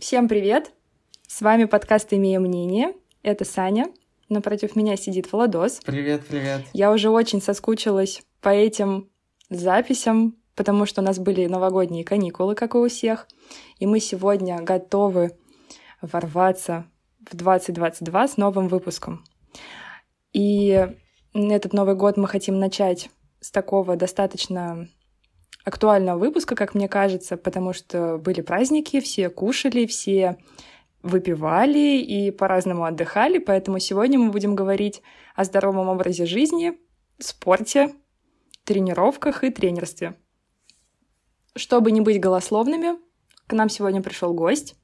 Всем привет! С вами подкаст «Имея мнение». Это Саня. Напротив меня сидит Владос. Привет, привет. Я уже очень соскучилась по этим записям, потому что у нас были новогодние каникулы, как и у всех. И мы сегодня готовы ворваться в 2022 с новым выпуском. И этот Новый год мы хотим начать с такого достаточно актуального выпуска, как мне кажется, потому что были праздники, все кушали, все выпивали и по-разному отдыхали, поэтому сегодня мы будем говорить о здоровом образе жизни, спорте, тренировках и тренерстве. Чтобы не быть голословными, к нам сегодня пришел гость.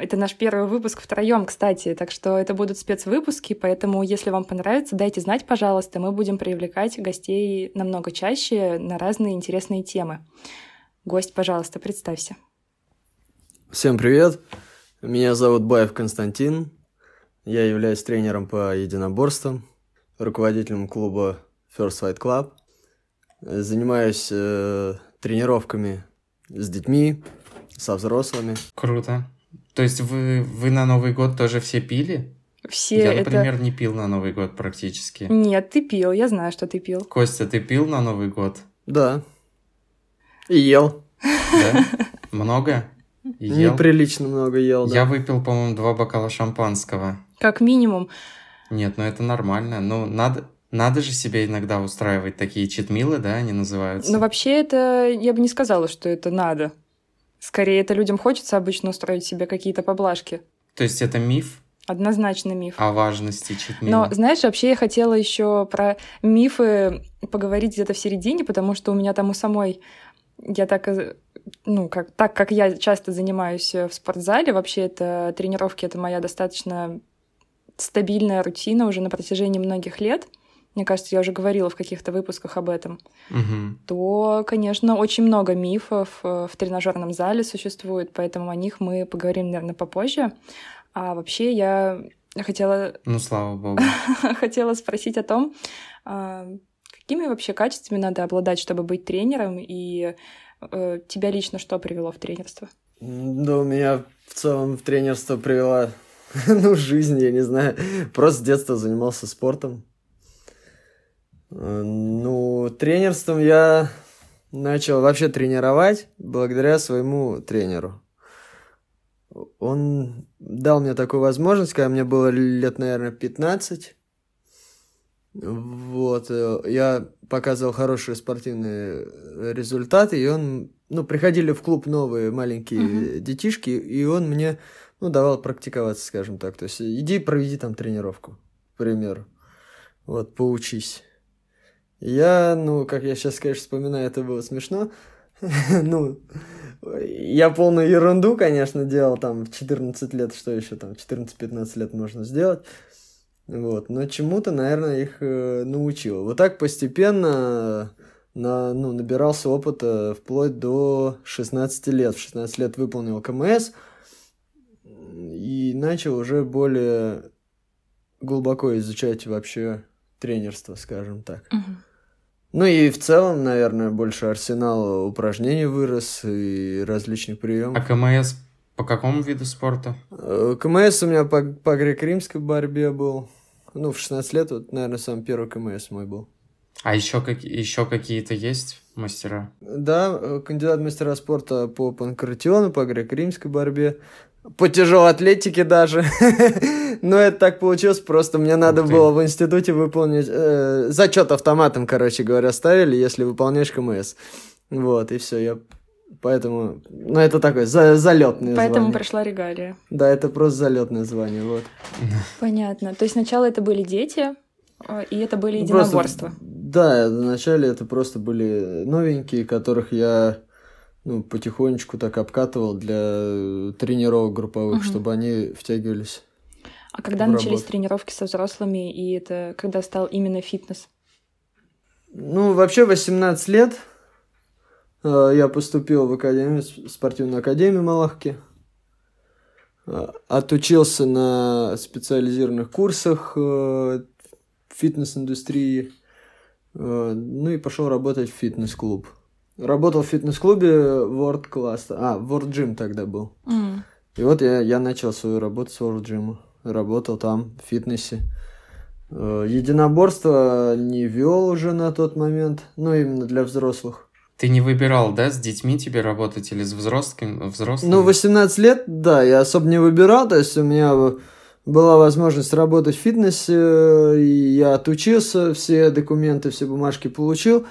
Это наш первый выпуск втроем, кстати, так что это будут спецвыпуски, поэтому если вам понравится, дайте знать, пожалуйста, мы будем привлекать гостей намного чаще на разные интересные темы. Гость, пожалуйста, представься. Всем привет, меня зовут Баев Константин, я являюсь тренером по единоборствам, руководителем клуба First Fight Club, занимаюсь э, тренировками с детьми, со взрослыми. Круто. То есть вы, вы на Новый год тоже все пили? Все я, это... например, не пил на Новый год практически. Нет, ты пил, я знаю, что ты пил. Костя, ты пил на Новый год? Да. И ел. Да? Много? И ел? Неприлично много ел, да. Я выпил, по-моему, два бокала шампанского. Как минимум. Нет, ну это нормально. Ну, надо, надо же себе иногда устраивать такие читмилы, да, они называются. Но вообще это, я бы не сказала, что это надо. Скорее, это людям хочется обычно устроить себе какие-то поблажки. То есть это миф Однозначно миф. о важности читмила? Но, знаешь, вообще я хотела еще про мифы поговорить где-то в середине, потому что у меня там у самой я так, э, ну, как, так как я часто занимаюсь в спортзале, вообще это тренировки, это моя достаточно стабильная рутина уже на протяжении многих лет. Мне кажется, я уже говорила в каких-то выпусках об этом. Мгм. То, конечно, очень много мифов э, в тренажерном зале существует, поэтому о них мы поговорим, наверное, попозже. А вообще я хотела Ну, слава богу. хотела спросить о том, а, какими вообще качествами надо обладать, чтобы быть тренером, и э, тебя лично что привело в тренерство? Да, у меня в целом в тренерство привела, ну, жизнь, я не знаю. Просто с детства занимался спортом. Э, Ну, тренерством я начал вообще тренировать благодаря своему тренеру. Он дал мне такую возможность, когда мне было лет, наверное, 15. Вот, э, я показывал хорошие спортивные результаты, и он, ну, приходили в клуб новые маленькие детишки, и он мне, ну, давал практиковаться, скажем так. То есть, иди проведи там тренировку, к примеру. Вот, поучись. Я, ну, как я сейчас, конечно, вспоминаю, это было смешно. Ну, я полную ерунду, конечно, делал там в 14 лет, что еще там, 14-15 лет можно сделать. Вот, но чему-то, наверное, их э, научил. Вот так постепенно на, ну, набирался опыта вплоть до 16 лет. В 16 лет выполнил КМС и начал уже более глубоко изучать вообще тренерство, скажем так. Ну и в целом, наверное, больше арсенал упражнений вырос и различных А приемов. КМС по какому виду спорта? Э, КМС у меня по, по греко-римской борьбе был. Ну, в 16 лет, вот, наверное, самый первый КМС мой был. А еще, как... еще какие-то есть мастера? Да, э, кандидат мастера спорта по панкратиону, по греко-римской борьбе, по тяжелой атлетике даже. Но это так получилось, просто мне надо было в институте выполнить... э, зачет автоматом, короче говоря, ставили, если выполняешь КМС. Вот, и все, я... Поэтому, ну, это такое за, залетное Поэтому звание. прошла регалия. Да, это просто залетное звание, вот. Понятно. То есть сначала это были дети, э, и это были Ну, просто- единоборства. да, вначале это просто были новенькие, которых я ну, потихонечку так обкатывал для э, тренировок групповых, Мгм. чтобы они втягивались. А когда в начались работу. тренировки со взрослыми, и это когда стал именно фитнес? Ну, вообще 18 лет э, я поступил в академию, спортивную академию Малахки. Э, Отучился на специализированных курсах э, фитнес-индустрии. Э, Ну и пошел работать в фитнес-клуб. Работал в фитнес-клубе World Class. А, World Gym тогда был. М. И вот я, я начал свою работу с World Gym. Работал там, в фитнесе. Э, единоборство не вел уже на тот момент, ну, именно для взрослых. Ты не выбирал, да, с детьми тебе работать или с взрослыми? взрослыми? Ну, 18 лет, да, я особо не выбирал, то есть у меня была возможность работать в фитнесе, и я отучился, все документы, все бумажки получил,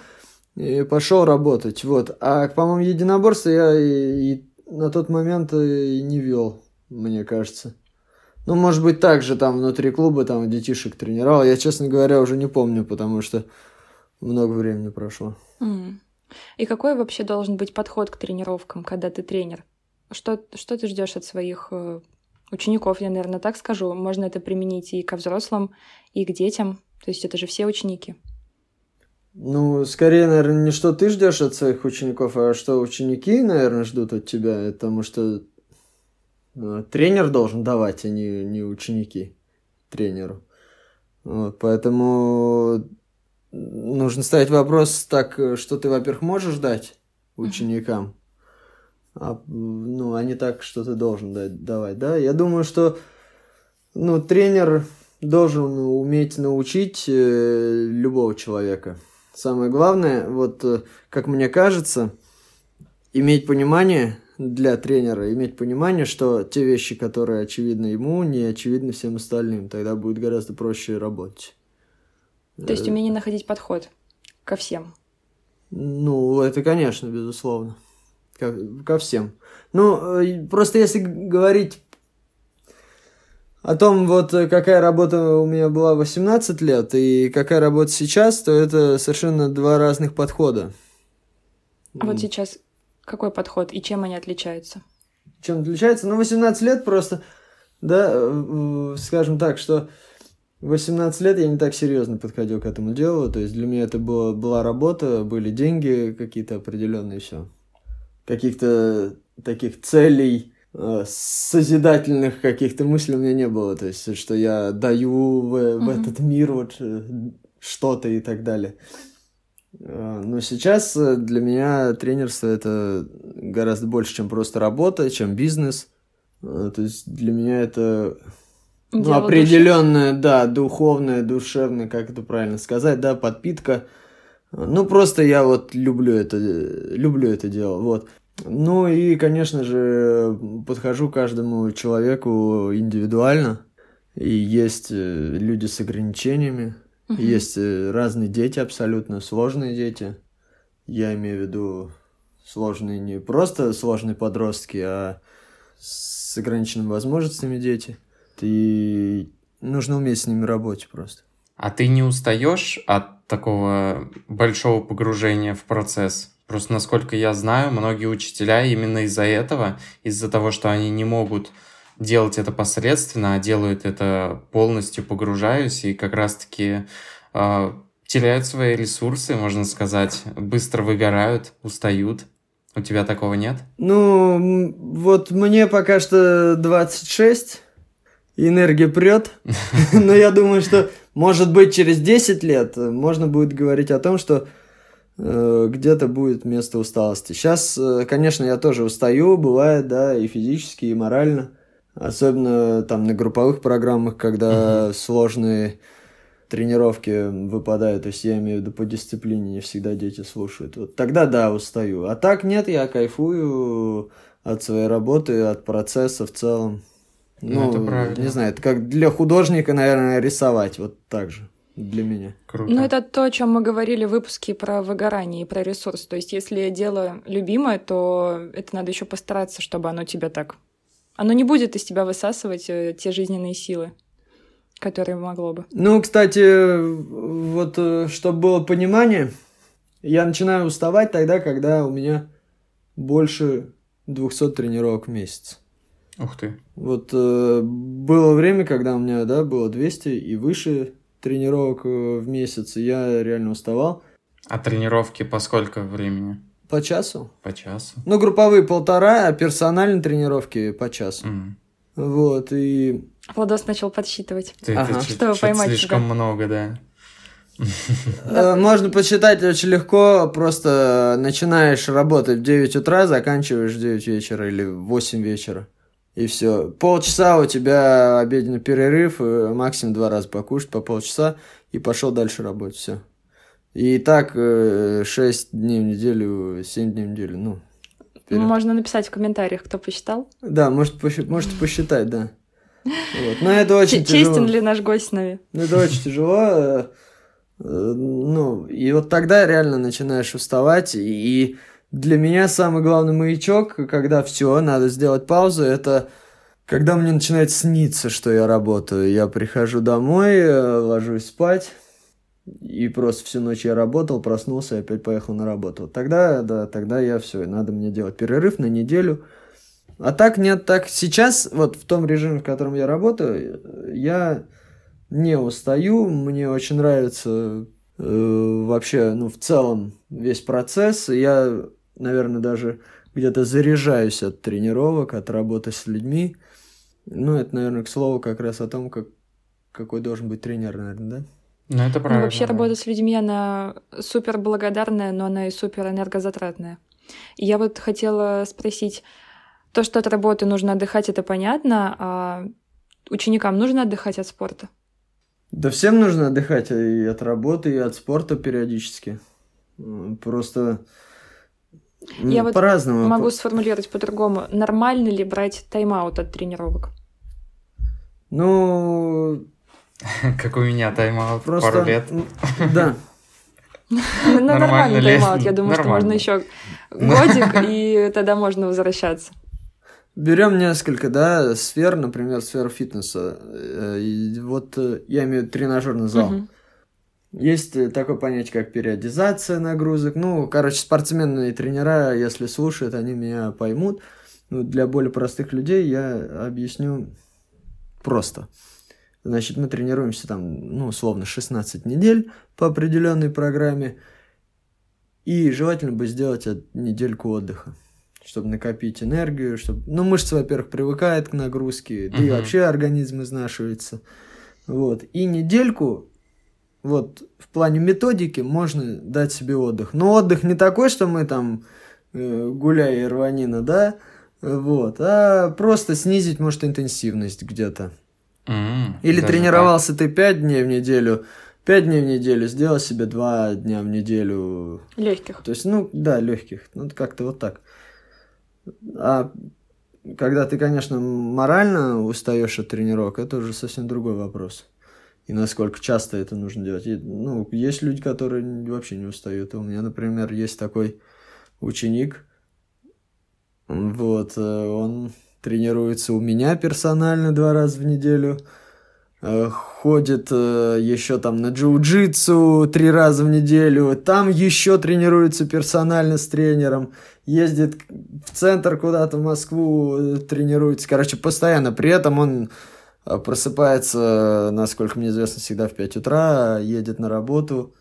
и пошел работать, вот. А, по-моему, единоборство я и, и на тот момент и не вел, мне кажется. Ну, может быть, так же там внутри клуба там детишек тренировал. Я, честно говоря, уже не помню, потому что много времени прошло. Mm. И какой вообще должен быть подход к тренировкам, когда ты тренер? Что, что ты ждешь от своих э, учеников, я, наверное, так скажу. Можно это применить и ко взрослым, и к детям. То есть это же все ученики. Ну, скорее, наверное, не что ты ждешь от своих учеников, а что ученики, наверное, ждут от тебя, потому что Э, тренер должен давать, а не, не ученики тренеру. Вот, поэтому нужно ставить вопрос так, что ты, во-первых, можешь дать ученикам, а, ну, а не так, что ты должен дать, давать, да. Я думаю, что ну, тренер должен уметь научить э, любого человека. Самое главное, вот, э, как мне кажется, иметь понимание для тренера иметь понимание, что те вещи, которые очевидны ему, не очевидны всем остальным. Тогда будет гораздо проще работать. То есть э, умение находить подход ко всем. Ну, это, конечно, безусловно. Ко, ко всем. Ну, э, просто если говорить о том, вот какая работа у меня была 18 лет и какая работа сейчас, то это совершенно два разных подхода. А вот сейчас какой подход и чем они отличаются? Чем отличаются? Ну, 18 лет просто, да, э, скажем так, что 18 лет я не так серьезно подходил к этому делу. То есть для меня это было, была работа, были деньги какие-то определенные, все. Каких-то таких целей, э, созидательных каких-то мыслей у меня не было. То есть, что я даю в, mm-hmm. в этот мир вот э, что-то и так далее. А, но сейчас э, для меня тренерство это гораздо больше, чем просто работа, чем бизнес. То есть для меня это ну, определенная, да, духовная, душевная, как это правильно сказать, да, подпитка. Ну, просто я вот люблю это, люблю это дело, вот. Ну и, конечно же, подхожу каждому человеку индивидуально. И есть э, люди с ограничениями, Угу. Есть э, разные дети, абсолютно сложные дети. Я имею в виду сложные не просто сложные подростки, а с ограниченными возможностями дети. И нужно уметь с ними работать просто. А ты не устаешь от такого большого погружения в процесс? Просто, насколько я знаю, многие учителя именно из-за этого, из-за того, что они не могут делать это посредственно, а делают это полностью погружаюсь и как раз-таки э, теряют свои ресурсы, можно сказать, быстро выгорают, устают. У тебя такого нет? Ну, вот мне пока что 26, энергия прет, но я думаю, что, может быть, через 10 лет можно будет говорить о том, что где-то будет место усталости. Сейчас, э, конечно, я тоже устаю, бывает, да, и физически, и морально. Особенно там на групповых программах, когда uh-huh. сложные тренировки выпадают, то есть я имею в виду по дисциплине, не всегда дети слушают. Вот тогда да, устаю. А так нет, я кайфую от своей работы, от процесса в целом. Ну, ну это правильно. Не знаю, это как для художника, наверное, рисовать, вот так же для меня. Круто. Ну, это то, о чем мы говорили в выпуске про выгорание и про ресурс. То есть, если дело любимое, то это надо еще постараться, чтобы оно тебя так оно не будет из тебя высасывать э, те жизненные силы, которые могло бы. Ну, кстати, вот э, чтобы было понимание, я начинаю уставать тогда, когда у меня больше 200 тренировок в месяц. Ух ты. Вот э, было время, когда у меня, да, было 200 и выше тренировок э, в месяц, и я реально уставал. А тренировки по сколько времени? По часу? По часу. Ну, групповые полтора, а персональные тренировки по часу. Mm. Вот, и... Владос начал подсчитывать, ты, ага. ты, чтобы поймать слишком себя. много, да. Э, можно посчитать очень легко, просто начинаешь работать в 9 утра, заканчиваешь в 9 вечера или в 8 вечера. И все. Полчаса у тебя обеденный перерыв, э, максимум два раза покушать по полчаса, и пошел дальше работать. Все. И так 6 э, дней в неделю, 7 дней в неделю. Ну, вперед. Можно написать в комментариях, кто посчитал. Да, может, посчит, можете посчитать, да. Вот. Но это очень Ч- тяжело. Честен ли наш гость с нами? Ну, это очень тяжело. Э, ну, и вот тогда реально начинаешь уставать, и для меня самый главный маячок, когда все, надо сделать паузу, это когда мне начинает сниться, что я работаю. Я прихожу домой, э, ложусь спать, и просто всю ночь я работал, проснулся и опять поехал на работу. Тогда, да, тогда я все, надо мне делать перерыв на неделю. А так нет, так сейчас, вот в том режиме, в котором я работаю, я не устаю, мне очень нравится э, вообще, ну, в целом весь процесс. Я наверное, даже где-то заряжаюсь от тренировок, от работы с людьми. Ну, это, наверное, к слову как раз о том, как, какой должен быть тренер, наверное, да? Ну, это правильно. Ну, вообще, работа с людьми, она супер благодарная, но она и супер энергозатратная. И я вот хотела спросить, то, что от работы нужно отдыхать, это понятно, а ученикам нужно отдыхать от спорта? Да всем нужно отдыхать и от работы, и от спорта периодически. Просто я вот по-разному. могу сформулировать по-другому. Нормально ли брать тайм-аут от тренировок? Ну... Как у меня тайм-аут Просто... пару лет. Да. Ну, нормальный тайм-аут. Я думаю, что можно еще годик, и тогда можно возвращаться. Берем несколько, да, сфер, например, сферу фитнеса. Э, вот э, я имею тренажерный зал. Угу. Есть э, такое понятие, как периодизация нагрузок. Ну, короче, спортсмены и тренера, если слушают, они меня поймут. Ну, для более простых людей я объясню просто. Значит, мы тренируемся там, ну, условно, 16 недель по определенной программе. И желательно бы сделать недельку отдыха, чтобы накопить энергию, чтобы... Ну, мышцы, во-первых, привыкают к нагрузке, да uh-huh. и вообще организм изнашивается. Вот. И недельку вот в плане методики можно дать себе отдых. Но отдых не такой, что мы там э, гуляя и рванина, да, вот, а просто снизить, может, интенсивность где-то. Mm, Или тренировался так. ты пять дней в неделю, пять дней в неделю, сделал себе два дня в неделю. Легких. То есть, ну, да, легких. Ну, как-то вот так. А когда ты, конечно, морально устаешь от тренировок, это уже совсем другой вопрос и насколько часто это нужно делать. И, ну, есть люди, которые вообще не устают. У меня, например, есть такой ученик, вот, э, он тренируется у меня персонально два раза в неделю, э, ходит э, еще там на джиу-джитсу три раза в неделю, там еще тренируется персонально с тренером, ездит в центр куда-то в Москву, тренируется, короче, постоянно. При этом он просыпается, насколько мне известно, всегда в 5 утра, едет на работу,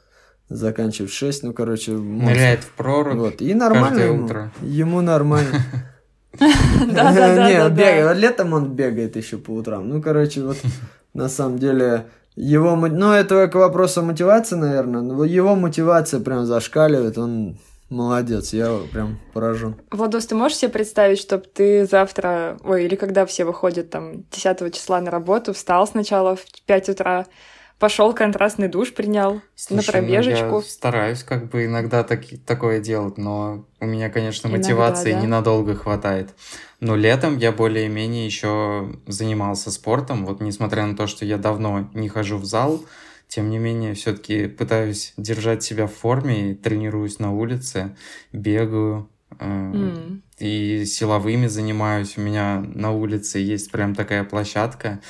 заканчивает в 6, ну, короче... Ныряет в прорубь вот. И нормально ему, утро. ему нормально. Нет, бегает. Летом он бегает еще по утрам. Ну, короче, вот на самом деле его... Ну, это к вопросу мотивации, наверное. Его мотивация прям зашкаливает. Он Молодец, я прям поражен. Владос, ты можешь себе представить, чтобы ты завтра, ой, или когда все выходят там 10 числа на работу, встал сначала в 5 утра, пошел контрастный душ принял Слушай, на пробежечку. Ну, я стараюсь как бы иногда так, такое делать, но у меня, конечно, мотивации иногда, да? ненадолго хватает. Но летом я более-менее еще занимался спортом. Вот несмотря на то, что я давно не хожу в зал, тем не менее, все-таки пытаюсь держать себя в форме, тренируюсь на улице, бегаю, mm. и силовыми занимаюсь. У меня на улице есть прям такая площадка,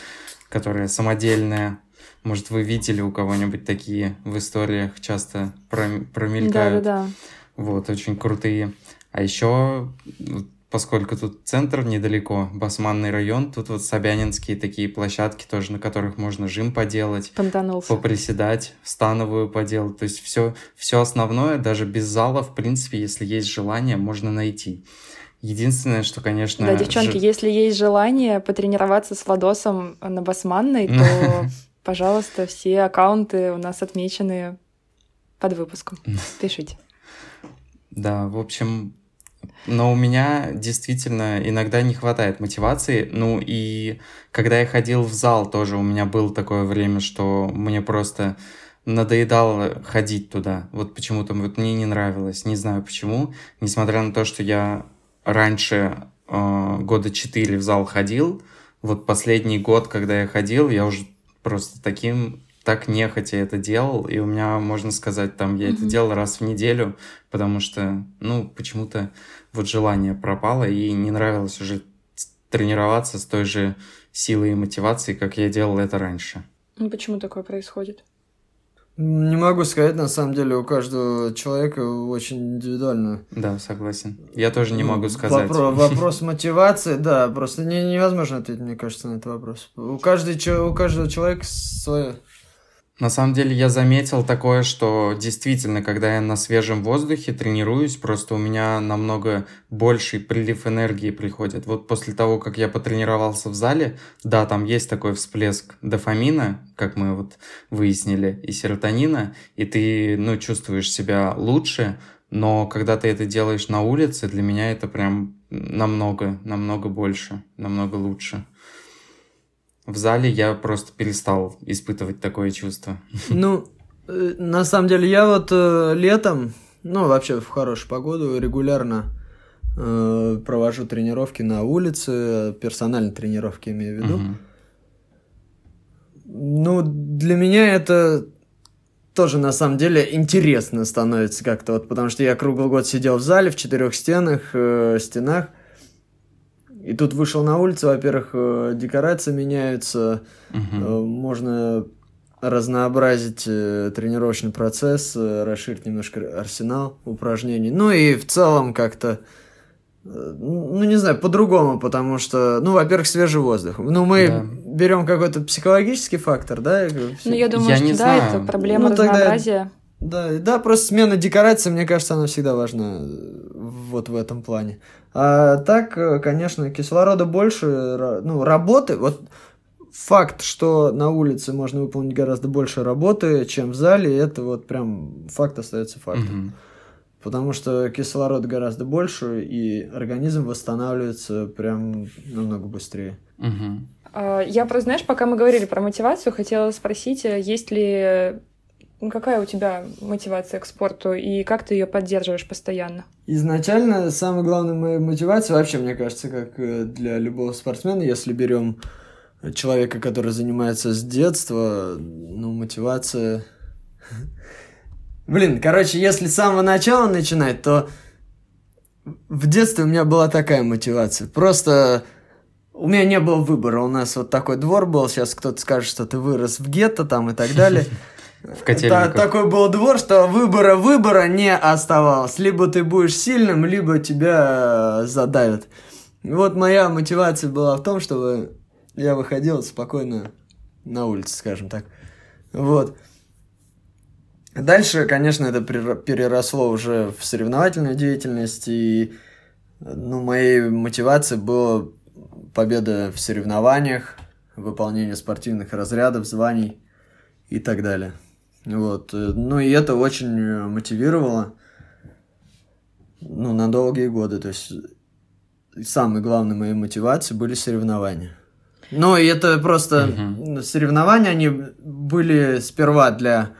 которая самодельная. Может, вы видели у кого-нибудь такие в историях часто промелькают. Да, да, да. Вот, очень крутые. А еще поскольку тут центр недалеко, Басманный район, тут вот Собянинские такие площадки тоже, на которых можно жим поделать, Понтанулся. поприседать, становую поделать. То есть все, все основное, даже без зала, в принципе, если есть желание, можно найти. Единственное, что, конечно... Да, девчонки, ж... если есть желание потренироваться с Владосом на Басманной, то, пожалуйста, все аккаунты у нас отмечены под выпуском. Пишите. Да, в общем, Но у меня действительно иногда не хватает мотивации. Ну и когда я ходил в зал, тоже у меня было такое время, что мне просто надоедало ходить туда. Вот почему-то вот мне не нравилось. Не знаю почему. Несмотря на то, что я раньше э, года четыре в зал ходил, вот последний год, когда я ходил, я уже просто таким так нехотя это делал, и у меня, можно сказать, там, я mm-hmm. это делал раз в неделю, потому что, ну, почему-то вот желание пропало, и не нравилось уже тренироваться с той же силой и мотивацией, как я делал это раньше. Ну, почему такое происходит? Не могу сказать, на самом деле у каждого человека очень индивидуально. Да, согласен. Я тоже не могу сказать. Вопро- вопрос мотивации, да, просто не, невозможно ответить, мне кажется, на этот вопрос. У, каждой, у каждого человека свое. На самом деле я заметил такое, что действительно, когда я на свежем воздухе тренируюсь, просто у меня намного больший прилив энергии приходит. Вот после того, как я потренировался в зале, да, там есть такой всплеск дофамина, как мы вот выяснили, и серотонина, и ты, ну, чувствуешь себя лучше, но когда ты это делаешь на улице, для меня это прям намного, намного больше, намного лучше в зале я просто перестал испытывать такое чувство. Ну, э, на самом деле, я вот э, летом, ну, вообще в хорошую погоду регулярно э, провожу тренировки на улице, персональные тренировки имею в виду. Угу. Ну, для меня это тоже на самом деле интересно становится как-то, вот, потому что я круглый год сидел в зале в четырех стенах, э, стенах, и тут вышел на улицу, во-первых, э, декорации меняются, угу. можно разнообразить э, тренировочный процесс, расширить немножко арсенал упражнений. Ну и в целом как-то, ну не знаю, по-другому, потому что, ну, во-первых, свежий воздух. Ну, мы да. берем какой-то психологический фактор, да? Ну, я думаю, я что да, знаю. это проблема ну, разнообразия. Да, да, просто смена декорации, мне кажется, она всегда важна вот в этом плане. А так, э, конечно, кислорода больше, ну, работы, вот факт, что на улице можно выполнить гораздо больше работы, чем в зале, это вот прям факт остается фактом. Угу. Потому что кислород гораздо больше, и организм восстанавливается прям намного быстрее. Угу. Я просто, знаешь, пока мы говорили про мотивацию, хотела спросить, э, есть ли какая у тебя мотивация к спорту и как ты ее поддерживаешь постоянно? Изначально самая главная моя мотивация, вообще, мне кажется, как э, для любого спортсмена, если берем человека, который занимается с детства, ну, мотивация... Блин, короче, если с самого начала начинать, то в детстве у меня была такая мотивация. Просто у меня не было выбора. У нас вот такой двор был. Сейчас кто-то скажет, что ты вырос в гетто там и так далее. в котельниках. Такой был двор, что выбора выбора не оставалось. Либо ты будешь сильным, либо тебя э, задавят. Вот моя мотивация была в том, чтобы я выходил спокойно на улицу, скажем так. Вот. Дальше, конечно, это переросло уже в соревновательную деятельность, и ну, моей мотивацией была победа в соревнованиях, выполнение спортивных разрядов, званий и так далее. Вот. Э, ну и это очень э, мотивировало ну, на долгие годы. То есть самой главной моей мотивацией были соревнования. Ну, и это просто угу. соревнования, они были сперва для...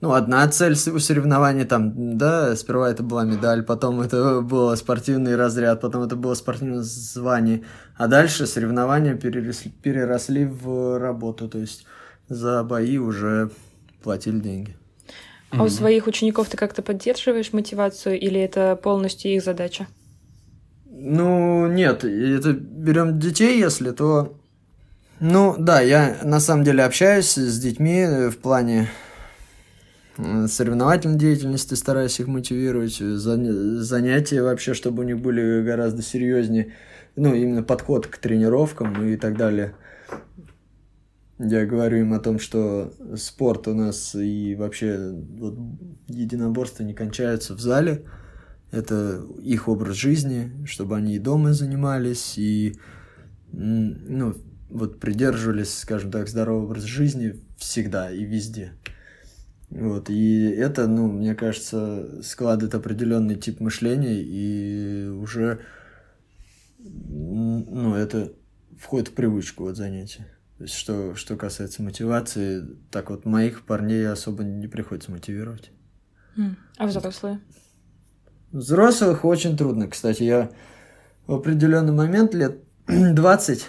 Ну, одна цель у соревнований там, да, сперва это была медаль, потом это был спортивный разряд, потом это было спортивное звание, а дальше соревнования переросли, переросли в работу, то есть за бои уже платили деньги. А у своих учеников ты как-то поддерживаешь мотивацию или это полностью их задача? Ну, нет, это берем детей, если, то... Ну, да, я на самом деле общаюсь с детьми в плане соревновательной деятельности, стараюсь их мотивировать, занятия вообще, чтобы у них были гораздо серьезнее, ну, именно подход к тренировкам и так далее. Я говорю им о том, что спорт у нас и вообще вот, единоборства не кончаются в зале. Это их образ жизни, чтобы они и дома занимались, и ну, вот придерживались, скажем так, здорового образа жизни всегда и везде. Вот, и это, ну, мне кажется, складывает определенный тип мышления, и уже, ну, это входит в привычку вот занятия. То есть, что, что касается мотивации, так вот моих парней особо не приходится мотивировать. А взрослые? Взрослых очень трудно. Кстати, я в определенный момент лет 20,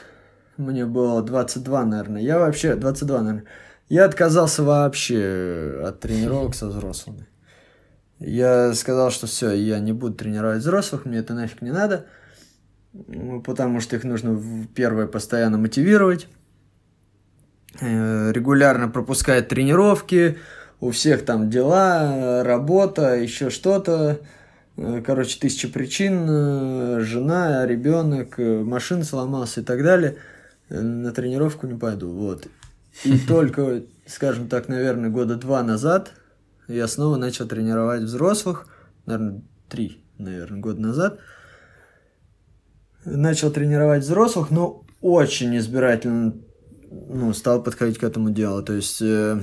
мне было 22, наверное, я вообще, 22, наверное, я отказался вообще от тренировок со взрослыми. Я сказал, что все, я не буду тренировать взрослых, мне это нафиг не надо, потому что их нужно первое постоянно мотивировать, регулярно пропускать тренировки, у всех там дела, работа, еще что-то. Э, короче, тысяча причин, э, жена, ребенок, машина сломался и так далее. На тренировку не пойду. Вот. И только, скажем так, наверное, года два назад я снова начал тренировать взрослых, наверное, три, наверное, года назад. Начал тренировать взрослых, но очень избирательно ну, стал подходить к этому делу. То есть, э,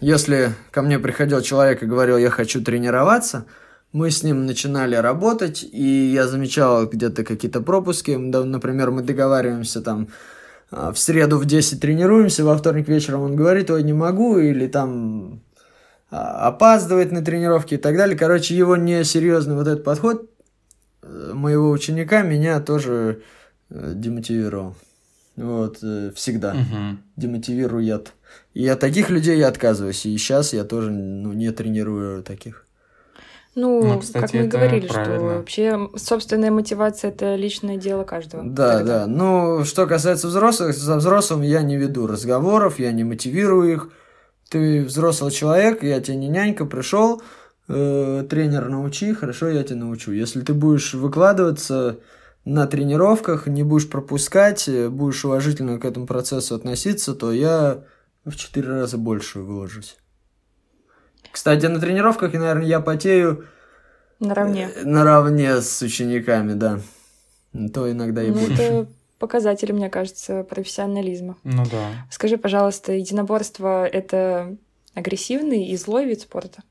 если ко мне приходил человек и говорил, я хочу тренироваться, мы с ним начинали работать, и я замечал где-то какие-то пропуски. Например, мы договариваемся там а, в среду в 10 тренируемся, во вторник вечером он говорит, ой, не могу, или там а, опаздывает на тренировки и так далее. Короче, его несерьезный вот этот подход э, моего ученика меня тоже э, демотивировал. Вот, э, всегда угу. демотивирует. И от таких людей я отказываюсь. И сейчас я тоже ну, не тренирую таких. Ну, ну кстати, как мы и говорили, правильно. что вообще собственная мотивация это личное дело каждого. Да, Тогда. да. Ну, что касается взрослых, за взрослым я не веду разговоров, я не мотивирую их. Ты взрослый человек, я тебе не нянька, пришел, э, тренер научи, хорошо, я тебя научу. Если ты будешь выкладываться на тренировках, не будешь пропускать, будешь уважительно к этому процессу относиться, то я в четыре раза больше выложусь. Кстати, на тренировках, наверное, я потею... Наравне. Э, наравне с учениками, да. То иногда и ну, больше. Это показатель, мне кажется, профессионализма. Ну да. Скажи, пожалуйста, единоборство — это агрессивный и злой вид спорта?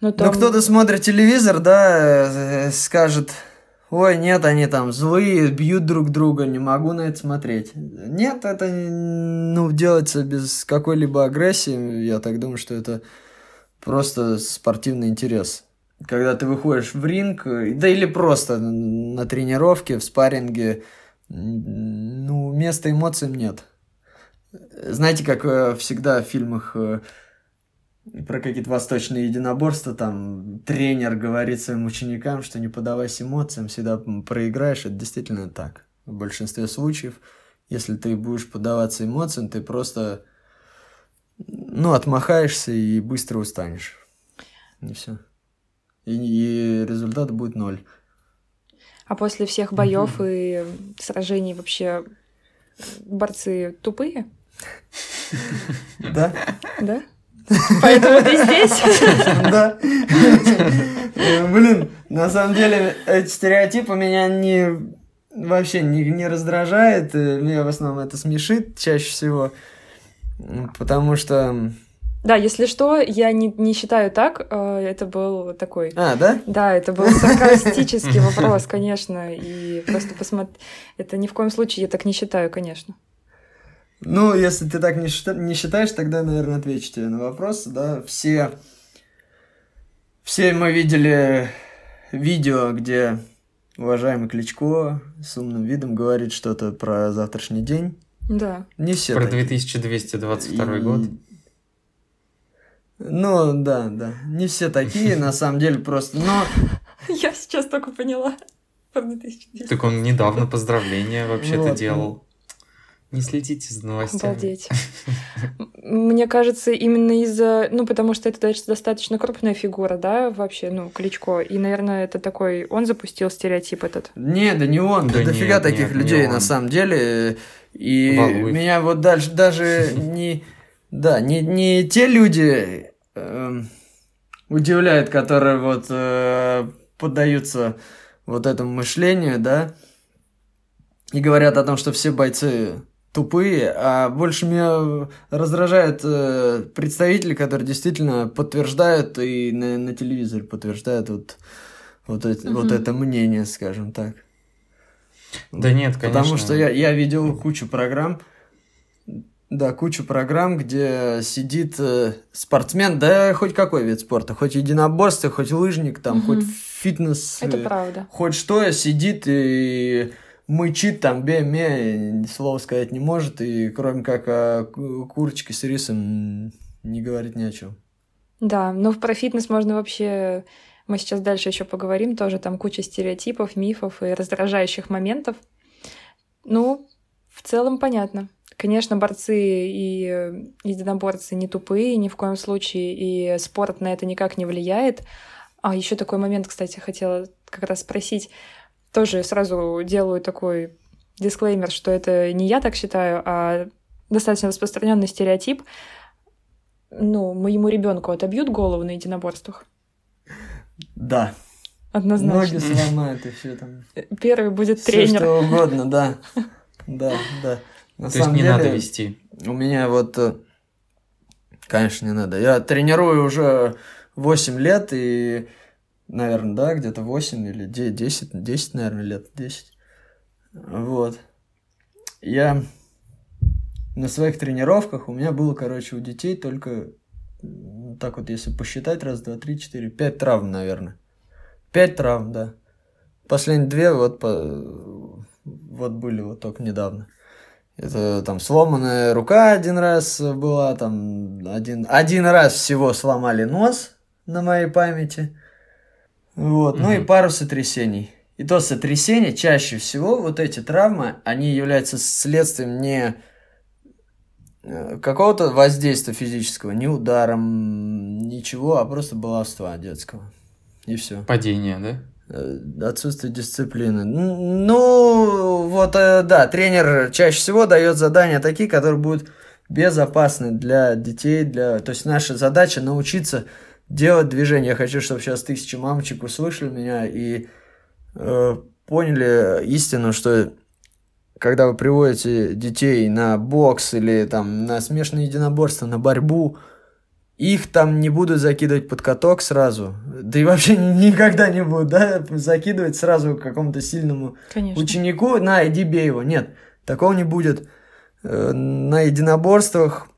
Ну, там... ну кто-то смотрит телевизор, да, э, скажет, ой, нет, они там злые, бьют друг друга, не могу на это смотреть. Нет, это, ну, делается без какой-либо агрессии. Я так думаю, что это просто спортивный интерес. Когда ты выходишь в ринг, да или просто на тренировке, в спарринге, ну, места эмоциям нет. Знаете, как э, всегда в фильмах э, про какие-то восточные единоборства, там тренер говорит своим ученикам, что не подавайся эмоциям, всегда проиграешь. Это действительно так. В большинстве случаев, если ты будешь подаваться эмоциям, ты просто ну, отмахаешься и быстро устанешь. И все. И, и результат будет ноль. А после всех боев и сражений вообще борцы тупые? Да. Да? Поэтому ты здесь? Да. Блин, на самом деле эти стереотипы меня не вообще не, не раздражает. Меня в основном это смешит чаще всего. Потому что... Да, если что, я не, не считаю так. Э, это был такой... А, да? Да, это был саркастический вопрос, конечно. И просто посмотри... Это ни в коем случае я так не считаю, конечно. Ну, если ты так не, не считаешь, тогда, наверное, отвечу тебе на вопрос. Да, все... Все мы видели видео, где уважаемый Кличко с умным видом говорит что-то про завтрашний день. Да. Не все. Про такие. 2222 и... год. Ну, да, да. Не все такие, на самом деле, просто, но... Я сейчас только поняла. Так он недавно поздравления вообще-то делал. Не следите за новостями. Обалдеть. Мне кажется, именно из-за... Ну, потому что это достаточно крупная фигура, да, вообще, ну, Кличко. И, наверное, это такой... Он запустил стереотип этот. Не, да не он. Да, да дофига таких нет, людей, на самом деле. И Балуй. меня вот дальше даже не... Да, не, не те люди э, удивляют, которые вот э, поддаются вот этому мышлению, да, и говорят о том, что все бойцы тупые, а больше меня раздражают э, представители, которые действительно подтверждают и на, на телевизоре подтверждают вот, вот, это, угу. вот это мнение, скажем так. Да нет, конечно. Потому что я, я видел кучу программ, да, кучу программ, где сидит э, спортсмен, да хоть какой вид спорта, хоть единоборство, хоть лыжник, там, угу. хоть фитнес. Это э, правда. Хоть что, сидит и мычит там, бе-ме, слова сказать не может, и кроме как о курочке с рисом не говорит ни о чем. Да, ну про фитнес можно вообще... Мы сейчас дальше еще поговорим, тоже там куча стереотипов, мифов и раздражающих моментов. Ну, в целом понятно. Конечно, борцы и единоборцы не тупые ни в коем случае, и спорт на это никак не влияет. А еще такой момент, кстати, хотела как раз спросить тоже сразу делаю такой дисклеймер, что это не я так считаю, а достаточно распространенный стереотип. Ну, моему ребенку отобьют голову на единоборствах. Да. Однозначно. Ноги сломают и все там. Первый будет тренер. Все что угодно, да. Да, да. На То есть не деле, надо вести. У меня вот, э, конечно, не надо. Я тренирую уже 8 лет, и наверное, да, где-то 8 или 10, 10, наверное, лет, 10. Вот. Я на своих тренировках, у меня было, короче, у детей только, так вот, если посчитать, раз, два, три, четыре, пять травм, наверное. Пять травм, да. Последние две вот, по, вот были вот только недавно. Это там сломанная рука один раз была, там один, один раз всего сломали нос на моей памяти – вот, угу. ну и пару сотрясений. И то сотрясение чаще всего, вот эти травмы, они являются следствием не э, какого-то воздействия физического, не ударом, ничего, а просто баловства детского. И все. Падение, да? Э, отсутствие дисциплины. Ну, вот, э, да, тренер чаще всего дает задания такие, которые будут безопасны для детей, для... То есть наша задача научиться делать движение. Я хочу, чтобы сейчас тысячи мамочек услышали меня и э, поняли истину, что когда вы приводите детей на бокс или там на смешанное единоборство, на борьбу, их там не будут закидывать под каток сразу. Да и вообще никогда не будут, да, закидывать сразу к какому-то сильному Конечно. ученику. На, иди бей его. Нет, такого не будет. Э, на единоборствах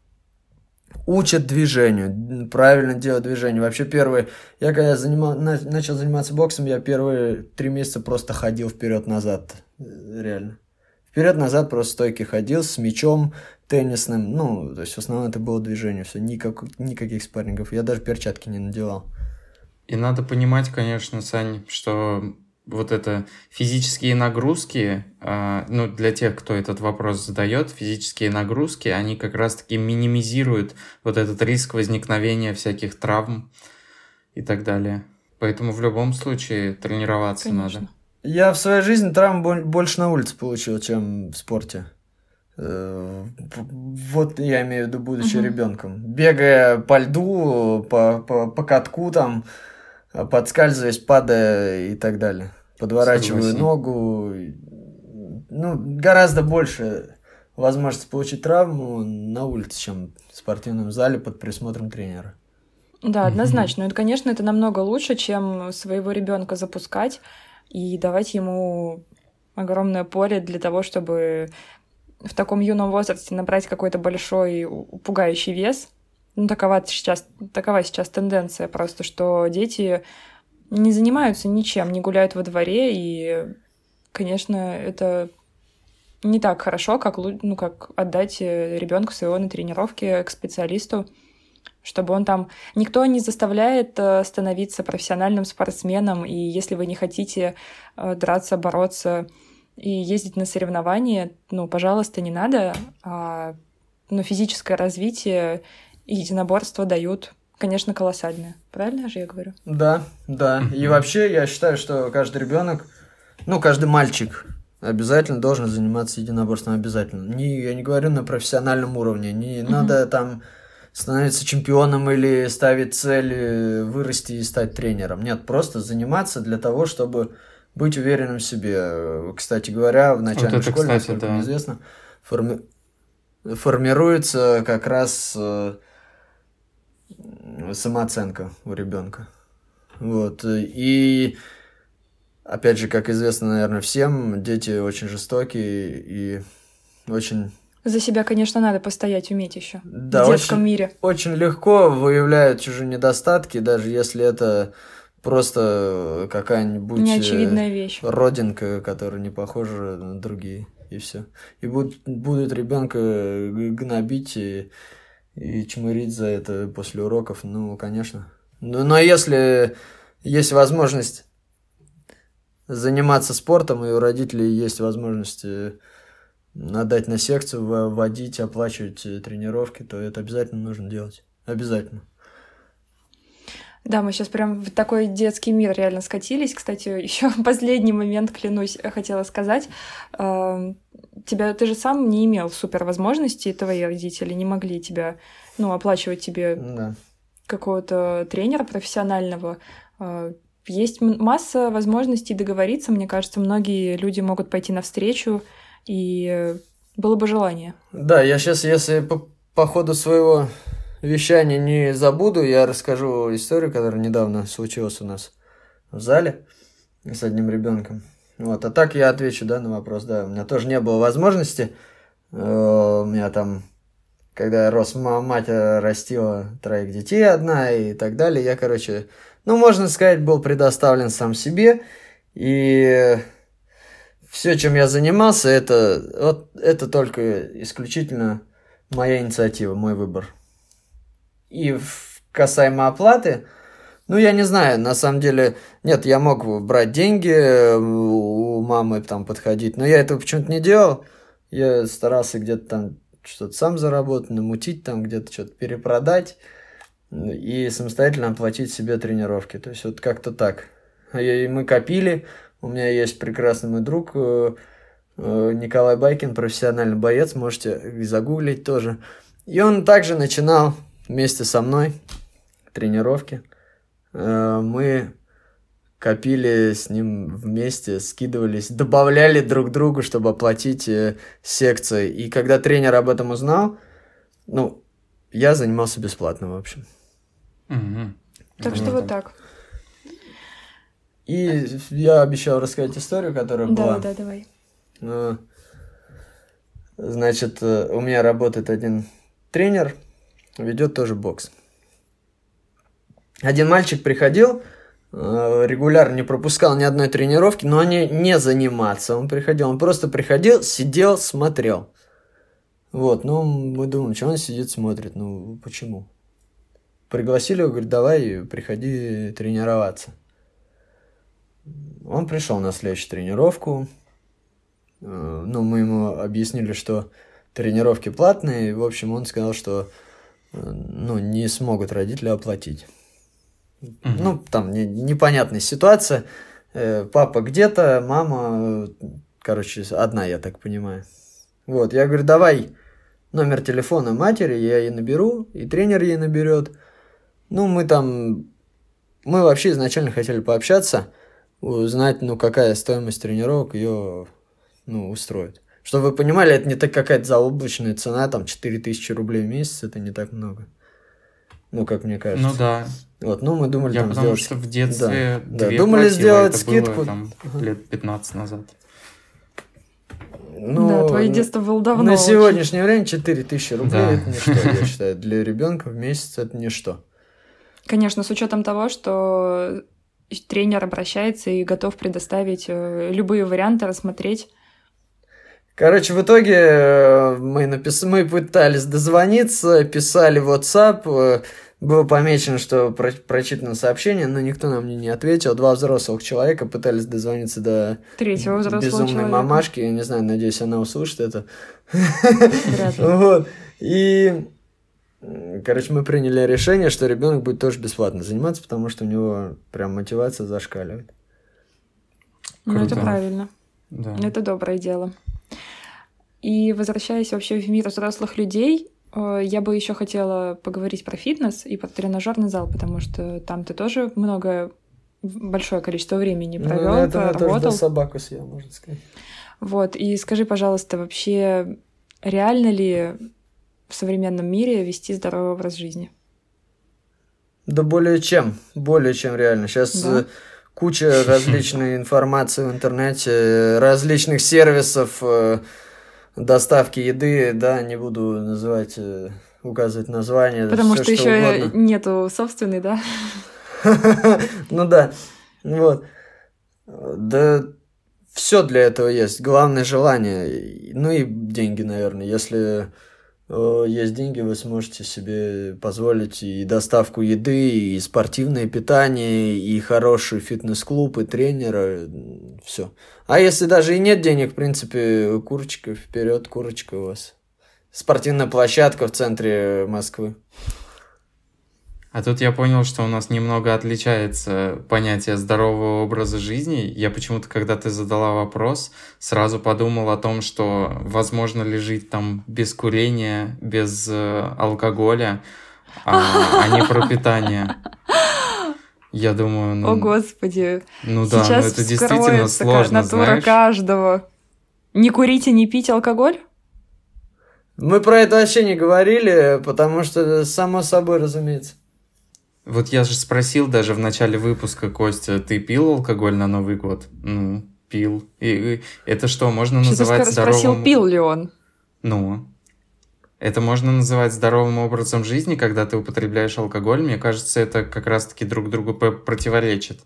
учат движению, правильно делать движение. Вообще первые, я когда занимал, начал заниматься боксом, я первые три месяца просто ходил вперед-назад, э, реально. Вперед-назад просто стойки ходил с мячом теннисным, ну, то есть в основном это было движение, все, никак, никаких спаррингов, я даже перчатки не надевал. И надо понимать, конечно, Сань, что вот это физические нагрузки, э, ну, для тех, кто этот вопрос задает, физические нагрузки, они как раз-таки минимизируют вот этот риск возникновения всяких травм и так далее. Поэтому в любом случае тренироваться Конечно. надо. Я в своей жизни травм больше на улице получил, чем в спорте. Э, вот я имею в виду, будучи угу. ребенком. Бегая по льду, по, по, по катку там, подскальзываясь, падая и так далее подворачиваю Согласен. ногу. Ну, гораздо больше возможности получить травму на улице, чем в спортивном зале под присмотром тренера. Да, однозначно. Это, конечно, это намного лучше, чем своего ребенка запускать и давать ему огромное поле для того, чтобы в таком юном возрасте набрать какой-то большой пугающий вес. Ну, такова сейчас, такова сейчас тенденция просто, что дети не занимаются ничем, не гуляют во дворе, и, конечно, это не так хорошо, как, ну, как отдать э, ребенка своего на тренировке к специалисту, чтобы он там... Никто не заставляет э, становиться профессиональным спортсменом, и если вы не хотите э, драться, бороться и ездить на соревнования, ну, пожалуйста, не надо. А, но физическое развитие и единоборство дают конечно, колоссальная. Правильно же я говорю? Да, да. И вообще я считаю, что каждый ребенок, ну, каждый мальчик обязательно должен заниматься единоборством обязательно. Не, я не говорю на профессиональном уровне. Не надо там становиться чемпионом или ставить цель вырасти и стать тренером. Нет, просто заниматься для того, чтобы быть уверенным в себе. Кстати говоря, в начальной вот это, школе, кстати, насколько да. мне известно, форми формируется как раз э, самооценка у ребенка. Вот. И опять же, как известно, наверное, всем, дети очень жестокие и очень за себя, конечно, надо постоять, уметь еще. Да, в детском очень, мире. Очень легко выявляют чужие недостатки, даже если это просто какая-нибудь э, неочевидная вещь. родинка, которая не похожа на другие, и все. И будут, будут ребенка гнобить и, и чмырить за это после уроков, ну, конечно. Но, но если есть возможность заниматься спортом, и у родителей есть возможность э, отдать на секцию, водить, оплачивать э, тренировки, то это обязательно нужно делать. Обязательно. Да, мы сейчас прям в такой детский мир реально скатились. Кстати, еще последний момент, клянусь, хотела сказать. Эм, тебя ты же сам не имел супер возможностей, твои родители не могли тебя, ну, оплачивать тебе да. какого-то тренера профессионального. Э, есть масса возможностей договориться. Мне кажется, многие люди могут пойти навстречу и было бы желание. Да, я сейчас, если по, по ходу своего вещания не забуду, я расскажу историю, которая недавно случилась у нас в зале с одним ребенком. Вот, а так я отвечу, да, на вопрос, да, у меня тоже не было возможности, э, у меня там, когда я рос, мать растила троих детей одна и так далее, я, короче, ну, можно сказать, был предоставлен сам себе, и все, чем я занимался, это, вот, это только исключительно моя инициатива, мой выбор. И касаемо оплаты, ну, я не знаю, на самом деле, нет, я мог брать деньги э, у мамы, там, подходить, но я этого почему-то не делал. Я старался где-то там что-то сам заработать, намутить там, где-то что-то перепродать и самостоятельно оплатить себе тренировки. То есть вот как-то так. И мы копили, у меня есть прекрасный мой друг э, э, Николай Байкин, профессиональный боец, можете загуглить тоже. И он также начинал вместе со мной тренировки. Э, мы копили с ним вместе, скидывались, добавляли друг другу, чтобы оплатить секции. И когда тренер об этом узнал, ну, я занимался бесплатно, в общем. Угу. Так что вот так. И я обещал рассказать историю, которая была. Да, да, давай. Ну, значит, э, у меня работает один тренер, ведет тоже бокс. Один мальчик приходил, э, регулярно не пропускал ни одной тренировки, но не, не заниматься. Он приходил, он просто приходил, сидел, смотрел. Вот, ну, мы думаем, что он сидит, смотрит, ну, почему? Пригласили его, говорит, давай, приходи тренироваться. Он пришел на следующую тренировку. Э, ну, мы ему объяснили, что тренировки платные. В общем, он сказал, что ну, не смогут родители оплатить. Угу. Ну, там не, непонятная ситуация. Э, папа где-то, мама, короче, одна, я так понимаю. Вот, я говорю, давай номер телефона матери, я ей наберу, и тренер ей наберет. Ну, мы там, мы вообще изначально хотели пообщаться, узнать, ну, какая стоимость тренировок ее, ну, устроит. Чтобы вы понимали, это не так какая-то заоблачная цена, там, 4000 рублей в месяц, это не так много. Ну, как мне кажется. Ну, да. Вот, ну, мы думали Я там потому сделать... что в детстве да, две да. думали платила, сделать это скидку. Было, там, лет 15 назад. Ну, да, твое детство было давно. На очень. сегодняшнее время 4000 рублей Да. это ничто, я считаю. Для ребенка в месяц это ничто. Конечно, с учетом того, что тренер обращается и готов предоставить э, любые варианты, рассмотреть. Короче, в итоге э, мы, напис... мы пытались дозвониться, писали WhatsApp, э, было помечено, что про... прочитано сообщение, но никто нам не, не ответил. Два взрослых человека пытались дозвониться до Третьего взрослого безумной человека. мамашки. Я не знаю, надеюсь, она услышит это. Вот. И, короче, мы приняли решение, что ребенок будет тоже бесплатно заниматься, потому что у него прям мотивация зашкаливает. Ну, это правильно. Да. Это доброе дело. И возвращаясь вообще в мир взрослых людей, э, я бы еще хотела поговорить про фитнес и про тренажерный зал, потому что там ты тоже много, большое количество времени Ну, провел, этом я тоже работал. до собаку съел, можно сказать. Вот, и скажи, пожалуйста, вообще реально ли в современном мире вести здоровый образ жизни. Да более чем, более чем реально. Сейчас да. Э, куча различной информации в интернете, различных сервисов э, доставки еды, да, не буду называть, э, указывать название. Потому что, что еще угодно. нету собственной, да? Ну да, вот. Да все для этого есть. Главное желание. Ну и деньги, наверное. Если есть деньги, вы сможете себе позволить и доставку еды, и спортивное питание, и хороший фитнес-клуб, и тренера. Все. А если даже и нет денег, в принципе, курочка вперед, курочка у вас. Спортивная площадка в центре Москвы. А тут я понял, что у нас немного отличается понятие здорового образа жизни. Я почему-то, когда ты задала вопрос, сразу подумал о том, что возможно ли жить там без курения, без э, алкоголя, а, а не про питание. Я думаю, ну... О, Господи. Ну да, Сейчас ну это действительно сложно, натура знаешь. каждого. Не курить и не пить алкоголь? Мы про это вообще не говорили, потому что само собой, разумеется. Вот я же спросил даже в начале выпуска, Костя, ты пил алкоголь на Новый год? Ну, пил. И, и это что, можно что называть ты здоровым... спросил, пил ли он? Ну, это можно называть здоровым образом жизни, когда ты употребляешь алкоголь. Мне кажется, это как раз-таки друг другу противоречит.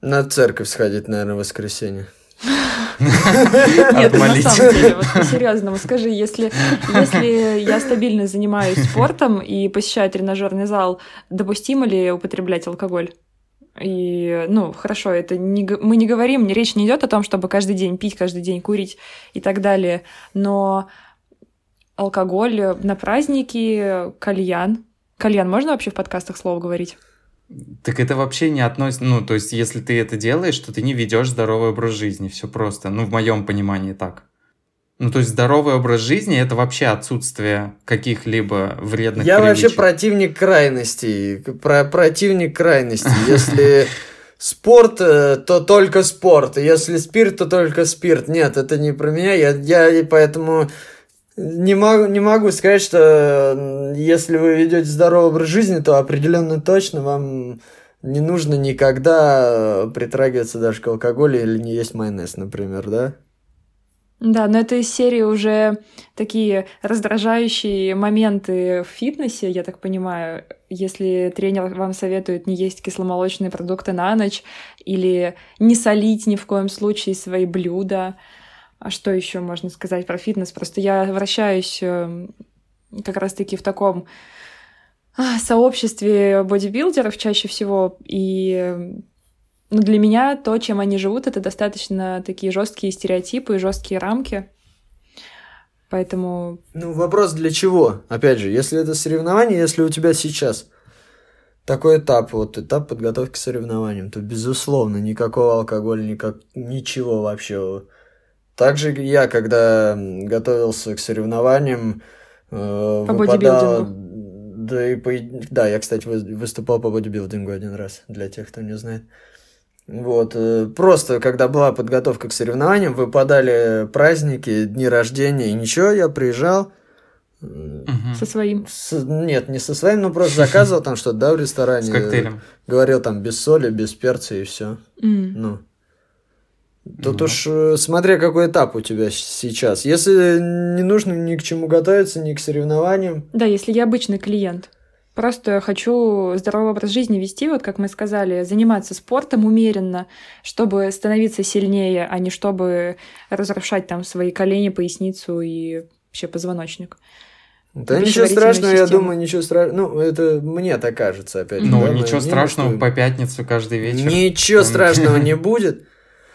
На церковь сходить, наверное, в воскресенье. Нет, на самом деле, вот по-серьезному скажи, если, если я стабильно занимаюсь спортом и посещаю тренажерный зал, допустимо ли употреблять алкоголь? И, ну, хорошо, это не, мы не говорим, речь не идет о том, чтобы каждый день пить, каждый день курить и так далее, но алкоголь на праздники, кальян. Кальян можно вообще в подкастах слово говорить? Так это вообще не относится, ну, то есть, если ты это делаешь, то ты не ведешь здоровый образ жизни, все просто, ну, в моем понимании так. Ну, то есть здоровый образ жизни это вообще отсутствие каких-либо вредных Я привычек. вообще противник крайностей. Про противник крайностей. Если спорт, э, то только спорт. Если спирт, то только спирт. Нет, это не про меня. Я, я поэтому не могу, не могу сказать, что если вы ведете здоровый образ жизни, то определенно точно вам не нужно никогда притрагиваться даже к алкоголю или не есть майонез, например, да? Да, но это из серии уже такие раздражающие моменты в фитнесе, я так понимаю, если тренер вам советует не есть кисломолочные продукты на ночь или не солить ни в коем случае свои блюда. А что еще можно сказать про фитнес? Просто я вращаюсь эм, как раз-таки в таком а, сообществе бодибилдеров чаще всего, и ну, для меня то, чем они живут, это достаточно такие жесткие стереотипы и жесткие рамки. Поэтому... Ну, вопрос для чего? Опять же, если это соревнование, если у тебя сейчас такой этап, вот этап подготовки к соревнованиям, то, безусловно, никакого алкоголя, никак, ничего вообще также я, когда готовился к соревнованиям, э, по выпадал... Да, и по... да, я, кстати, выступал по бодибилдингу один раз, для тех, кто не знает. Вот, э, просто когда была подготовка к соревнованиям, выпадали праздники, дни рождения, и ничего, я приезжал. Со своим? С... Нет, не со своим, но просто заказывал там что-то, да, в ресторане. С коктейлем. Говорил там без соли, без перца и все. Mm. Ну. Тут ну. уж э, смотря какой этап у тебя сейчас. Если не нужно ни к чему готовиться, ни к соревнованиям. Да, если я обычный клиент. Просто хочу здоровый образ жизни вести, вот как мы сказали, заниматься спортом умеренно, чтобы становиться сильнее, а не чтобы разрушать там свои колени, поясницу и вообще позвоночник. Да ничего страшного, систему. я думаю, ничего страшного. Ну, это мне так кажется, опять Ну, да, ничего страшного, по пятницу каждый вечер. Ничего страшного не будет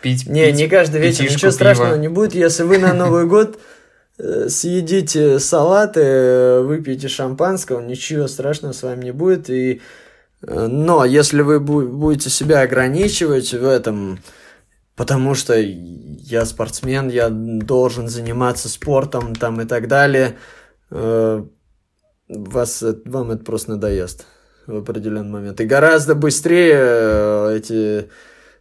пить Не, пить не каждый вечер, ничего пива. страшного не будет, если вы на Новый год э, съедите салаты, э, выпьете шампанского, ничего страшного с вами не будет. И... Э, но если вы будете себя ограничивать в этом, потому что я спортсмен, я должен заниматься спортом там и так далее, вас, вам это просто надоест в определенный момент. И гораздо быстрее эти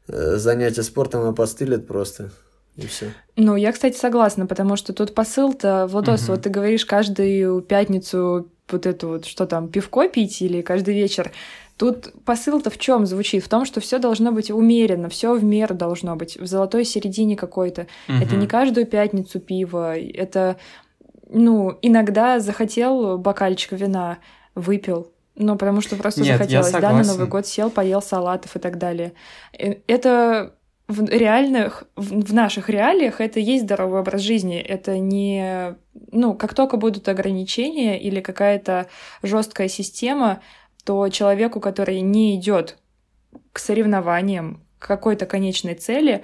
занятия спортом опостылят просто. и все. Ну, я, кстати, согласна, потому что тут посыл-то, Владос, Мгм. вот ты говоришь каждую пятницу вот это вот, что там, пивко пить или каждый вечер. Тут посыл-то в чем звучит? В том, что все должно быть умеренно, все в меру должно быть, в золотой середине какой-то. Это Мгм. не каждую пятницу пиво, это, ну, иногда захотел бокальчик вина, выпил, ну, потому что просто Нет, захотелось, да, на. Новый год сел, поел салатов и так далее. Э, Это в реальных, в наших реалиях это и есть здоровый образ жизни. Это не, ну, как только будут ограничения или какая-то жесткая система, то человеку, который не идет к соревнованиям, к какой-то конечной цели,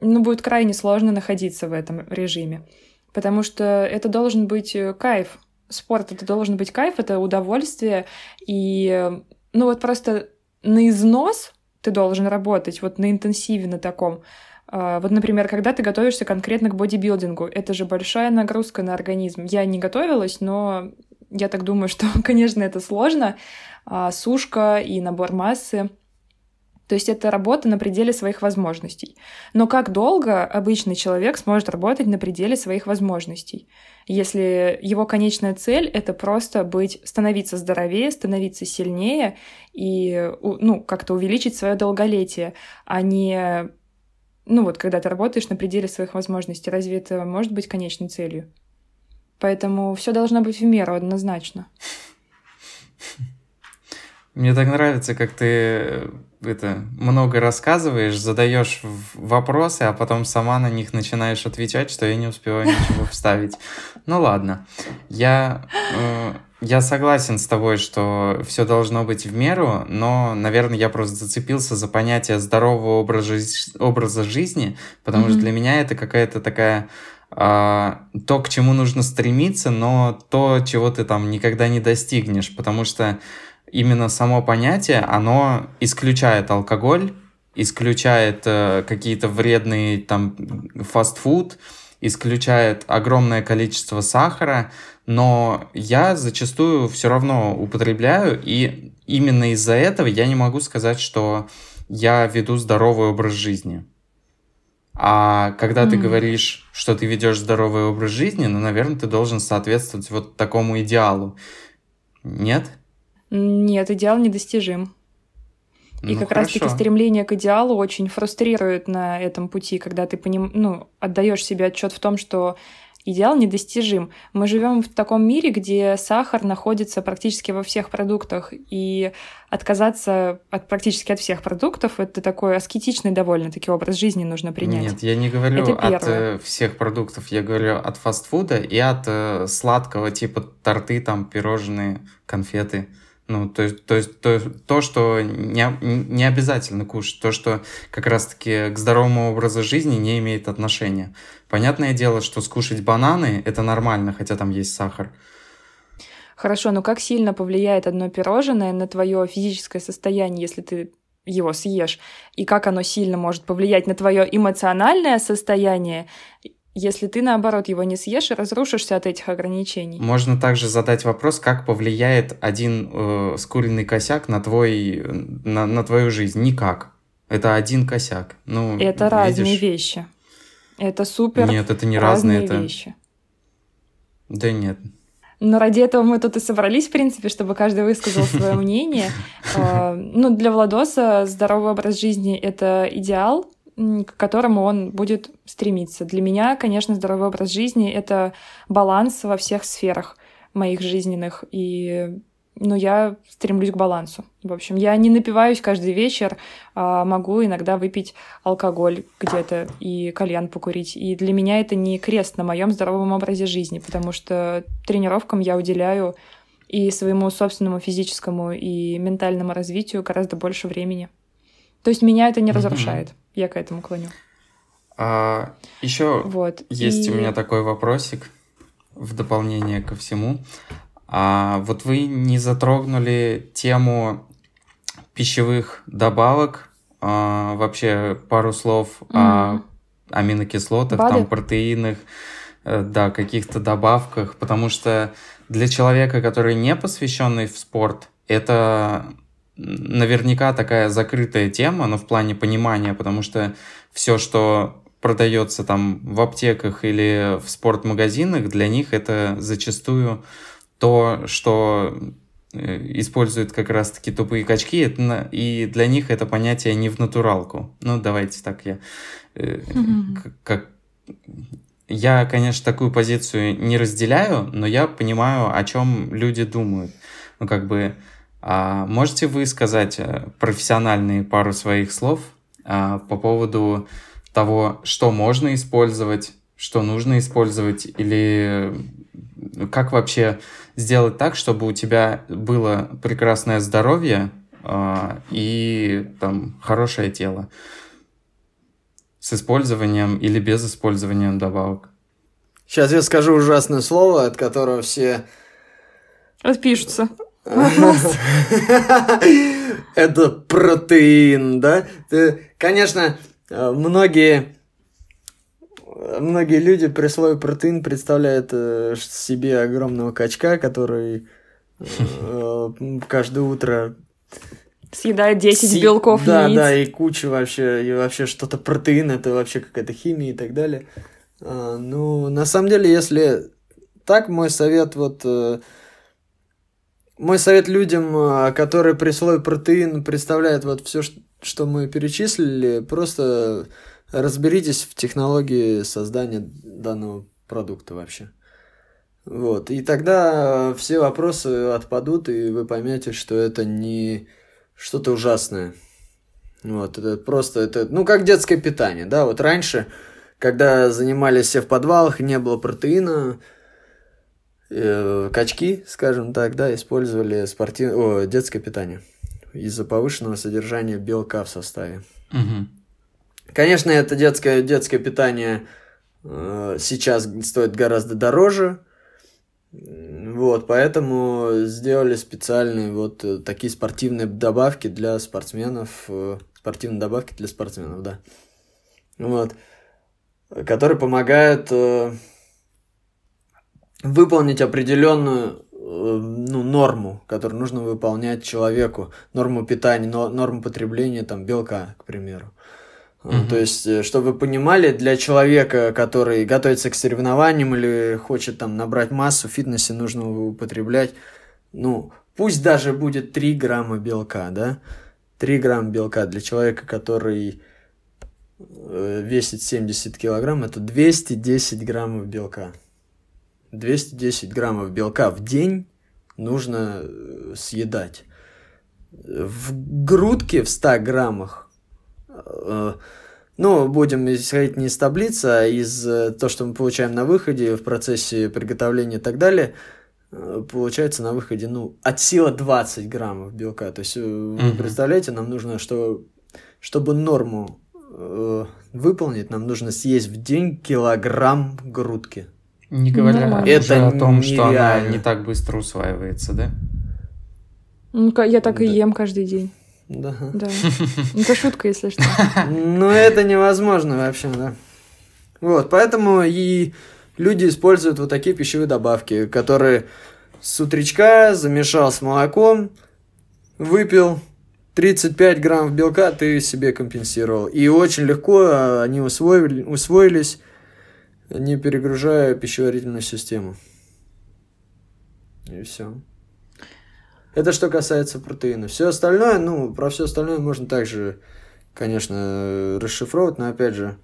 ну, будет крайне сложно находиться в этом режиме. Потому что это должен быть э, кайф. Спорт это должен быть кайф, это удовольствие. И, ну, вот просто на износ ты должен работать, вот на интенсиве на таком. А, Вот, например, когда ты готовишься конкретно к бодибилдингу, это же большая нагрузка на организм. Я не готовилась, но я так думаю, что, конечно, это сложно. А, Сушка и набор массы. То есть это работа на пределе своих возможностей. Но как долго обычный человек сможет работать на пределе своих возможностей, если его конечная цель — это просто быть, становиться здоровее, становиться сильнее и ну, как-то увеличить свое долголетие, а не ну вот, когда ты работаешь на пределе своих возможностей, разве это может быть конечной целью? Поэтому все должно быть в меру однозначно. Мне так нравится, как ты это много рассказываешь, задаешь вопросы, а потом сама на них начинаешь отвечать, что я не успеваю ничего вставить. Ну ладно. Я, э, я согласен с тобой, что все должно быть в меру, но, наверное, я просто зацепился за понятие здорового образа, образа жизни, потому что Мгм. для меня это какая-то такая а, то, к чему нужно стремиться, но то, чего ты там никогда не достигнешь, потому что именно само понятие, оно исключает алкоголь, исключает э, какие-то вредные там фастфуд, исключает огромное количество сахара, но я зачастую все равно употребляю, и именно из-за этого я не могу сказать, что я веду здоровый образ жизни. А когда ты М. говоришь, что ты ведешь здоровый образ жизни, ну, наверное, ты должен соответствовать вот такому идеалу. Нет? Нет, идеал недостижим. И Ну, как раз-таки стремление к идеалу очень фрустрирует на этом пути, когда ты поним... ну, отдаешь себе отчет в том, что идеал недостижим. Мы живем в таком мире, где сахар находится практически во всех продуктах, и отказаться от практически от всех продуктов это такой аскетичный довольно-таки образ жизни нужно принять. Нет, я не говорю Это от первое. э, всех продуктов, я говорю от фастфуда и от э, сладкого, типа торты, там, пирожные, конфеты. Ну, то есть, то, есть то, то, что не, не обязательно кушать, то, что как раз-таки к здоровому образу жизни не имеет отношения. Понятное дело, что скушать бананы это нормально, хотя там есть сахар. Хорошо, но как сильно повлияет одно пирожное на твое физическое состояние, если ты его съешь? И как оно сильно может повлиять на твое эмоциональное состояние, если ты, наоборот, его не съешь и разрушишься от этих ограничений? Можно также задать вопрос, как повлияет один э, скуренный косяк на, твой, на, на твою жизнь. Никак. Это один косяк. Ну, Это разные видишь? вещи. Это супер Нет, это не разные. разные Это... вещи. Да нет. Но ради этого мы тут и собрались, в принципе, чтобы каждый высказал свое мнение. А, Ну, для Владоса здоровый образ жизни — это идеал, к которому он будет стремиться. Для меня, конечно, здоровый образ жизни — это баланс во всех сферах моих жизненных. И ну, я стремлюсь к балансу. В общем, я не напиваюсь каждый вечер, а могу иногда выпить алкоголь где-то и кальян покурить. И для меня это не крест на моем здоровом образе жизни, потому что тренировкам я уделяю и своему собственному физическому и ментальному развитию гораздо больше времени. То есть меня это не разрушает. Я к этому клоню. А, еще Вот. есть И- у меня такой вопросик в дополнение ко всему. А, вот вы не затронули тему пищевых добавок. А, вообще пару слов о М. аминокислотах, БАДы? там протеинах, э, да, каких-то добавках, потому что для человека, который не посвященный в спорт, это наверняка такая закрытая тема, но в плане понимания, потому что все, что продается там в аптеках или в спортмагазинах, для них это зачастую то, что э, используют как раз-таки тупые качки, и для них это понятие не в натуралку. Ну, давайте так я... Mm-hmm. Как, я, конечно, такую позицию не разделяю, но я понимаю, о чем люди думают. Ну, как бы, а можете вы сказать э, профессиональные пару своих слов а, по поводу того, что можно использовать, что нужно использовать, или как вообще сделать так, чтобы у тебя было прекрасное здоровье а, и там хорошее тело с использованием или без использования добавок. Сейчас я скажу ужасное слово, от которого все... Отпишутся. Это протеин, да? Конечно, э, многие многие люди при слове протеин представляют э, себе огромного качка, который э, каждое утро съедает 10 Си... белков Да, яиц. да, и куча вообще, и вообще что-то протеин, это вообще какая-то химия и так далее. А, ну, на самом деле, если так, мой совет вот мой совет людям, а, которые при слое протеин представляют вот все, что мы перечислили, просто разберитесь в технологии создания данного продукта вообще. Вот. И тогда все вопросы отпадут, и вы поймете, что это не что-то ужасное. Вот, это просто, это, ну, как детское питание, да, вот раньше, когда занимались все в подвалах, не было протеина, э, качки, скажем так, да, использовали спортив... О, детское питание из-за повышенного содержания белка в составе. Угу. Конечно, это детское, детское питание э, сейчас стоит гораздо дороже. Вот, поэтому сделали специальные вот э, такие спортивные добавки для спортсменов. Э, спортивные добавки для спортсменов, да. Вот. Которые помогают э, выполнить определенную э, ну, норму, которую нужно выполнять человеку, норму питания, но, норму потребления там, белка, к примеру. Mm-hmm. То есть, э, чтобы вы понимали, для человека, который готовится к соревнованиям или хочет там набрать массу в фитнесе, нужно употреблять, ну, пусть даже будет 3 грамма белка, да? 3 грамма белка для человека, который э, весит 70 килограмм, это 210 граммов белка. 210 граммов белка в день нужно э, съедать. В грудке в 100 граммах, э, ну, будем исходить не из таблицы, а из э, то, что мы получаем на выходе в процессе приготовления и так далее, получается на выходе, ну, от силы 20 граммов белка. То есть, вы представляете, нам нужно, что, чтобы норму выполнить, нам нужно съесть в день килограмм грудки. Не говоря Нормально. это о том, что она не так быстро усваивается, да? Ну, я так да. и ем каждый день. Да. Да. Ну, это шутка, если что. Ну, это невозможно вообще, да. Вот, поэтому и люди используют вот такие пищевые добавки, которые с утречка замешал с молоком, выпил, 35 граммов белка ты себе компенсировал. И очень легко а, они усвоили, усвоились не перегружая пищеварительную систему. И все. Это что касается протеина. Все остальное, ну, про все остальное можно также, конечно, расшифровать, но опять же,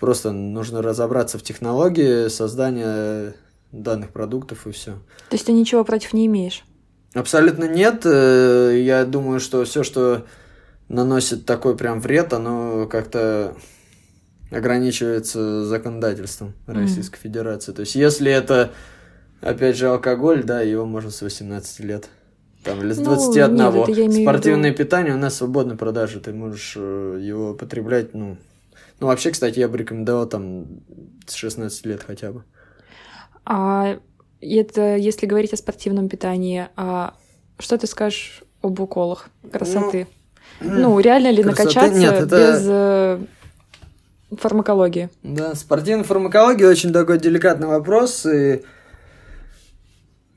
просто нужно разобраться в технологии создания данных продуктов и все. То есть ты ничего против не имеешь? Абсолютно нет. Э, я думаю, что все, что наносит такой прям вред, оно как-то ограничивается законодательством Российской mm. Федерации. То есть, если это, опять же, алкоголь, да, его можно с 18 лет. Там, или с 21. Ну, нет, Спортивное питание у нас свободной продажи. Ты можешь э, его потреблять, ну... Ну, вообще, кстати, я бы рекомендовал там с 16 лет хотя бы. А это если говорить о спортивном питании, а что ты скажешь об уколах красоты? Ну, ну реально ли красоты? накачаться Нет, это... без э, фармакологии. Да, спортивная фармакология очень такой деликатный вопрос, и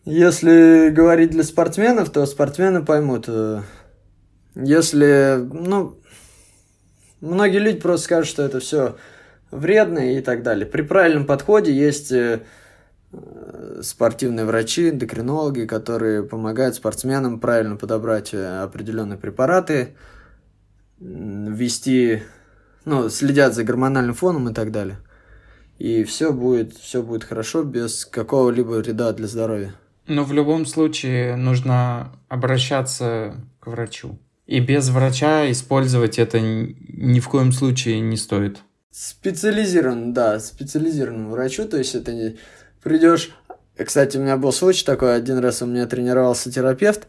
если говорить для спортсменов, то спортсмены поймут. Э, если, ну, многие люди просто скажут, что это все вредные и так далее. При правильном подходе есть э, спортивные врачи, эндокринологи, которые помогают спортсменам правильно подобрать э, определенные препараты, ввести, ну, следят за гормональным фоном и так далее. И все будет, все будет хорошо без какого-либо вреда для здоровья. Но в любом случае нужно обращаться к врачу. И без врача использовать это ни в коем случае не стоит. Специализирован, да, специализированному врачу, то есть это не придешь. Кстати, у меня был случай такой, один раз у меня тренировался терапевт,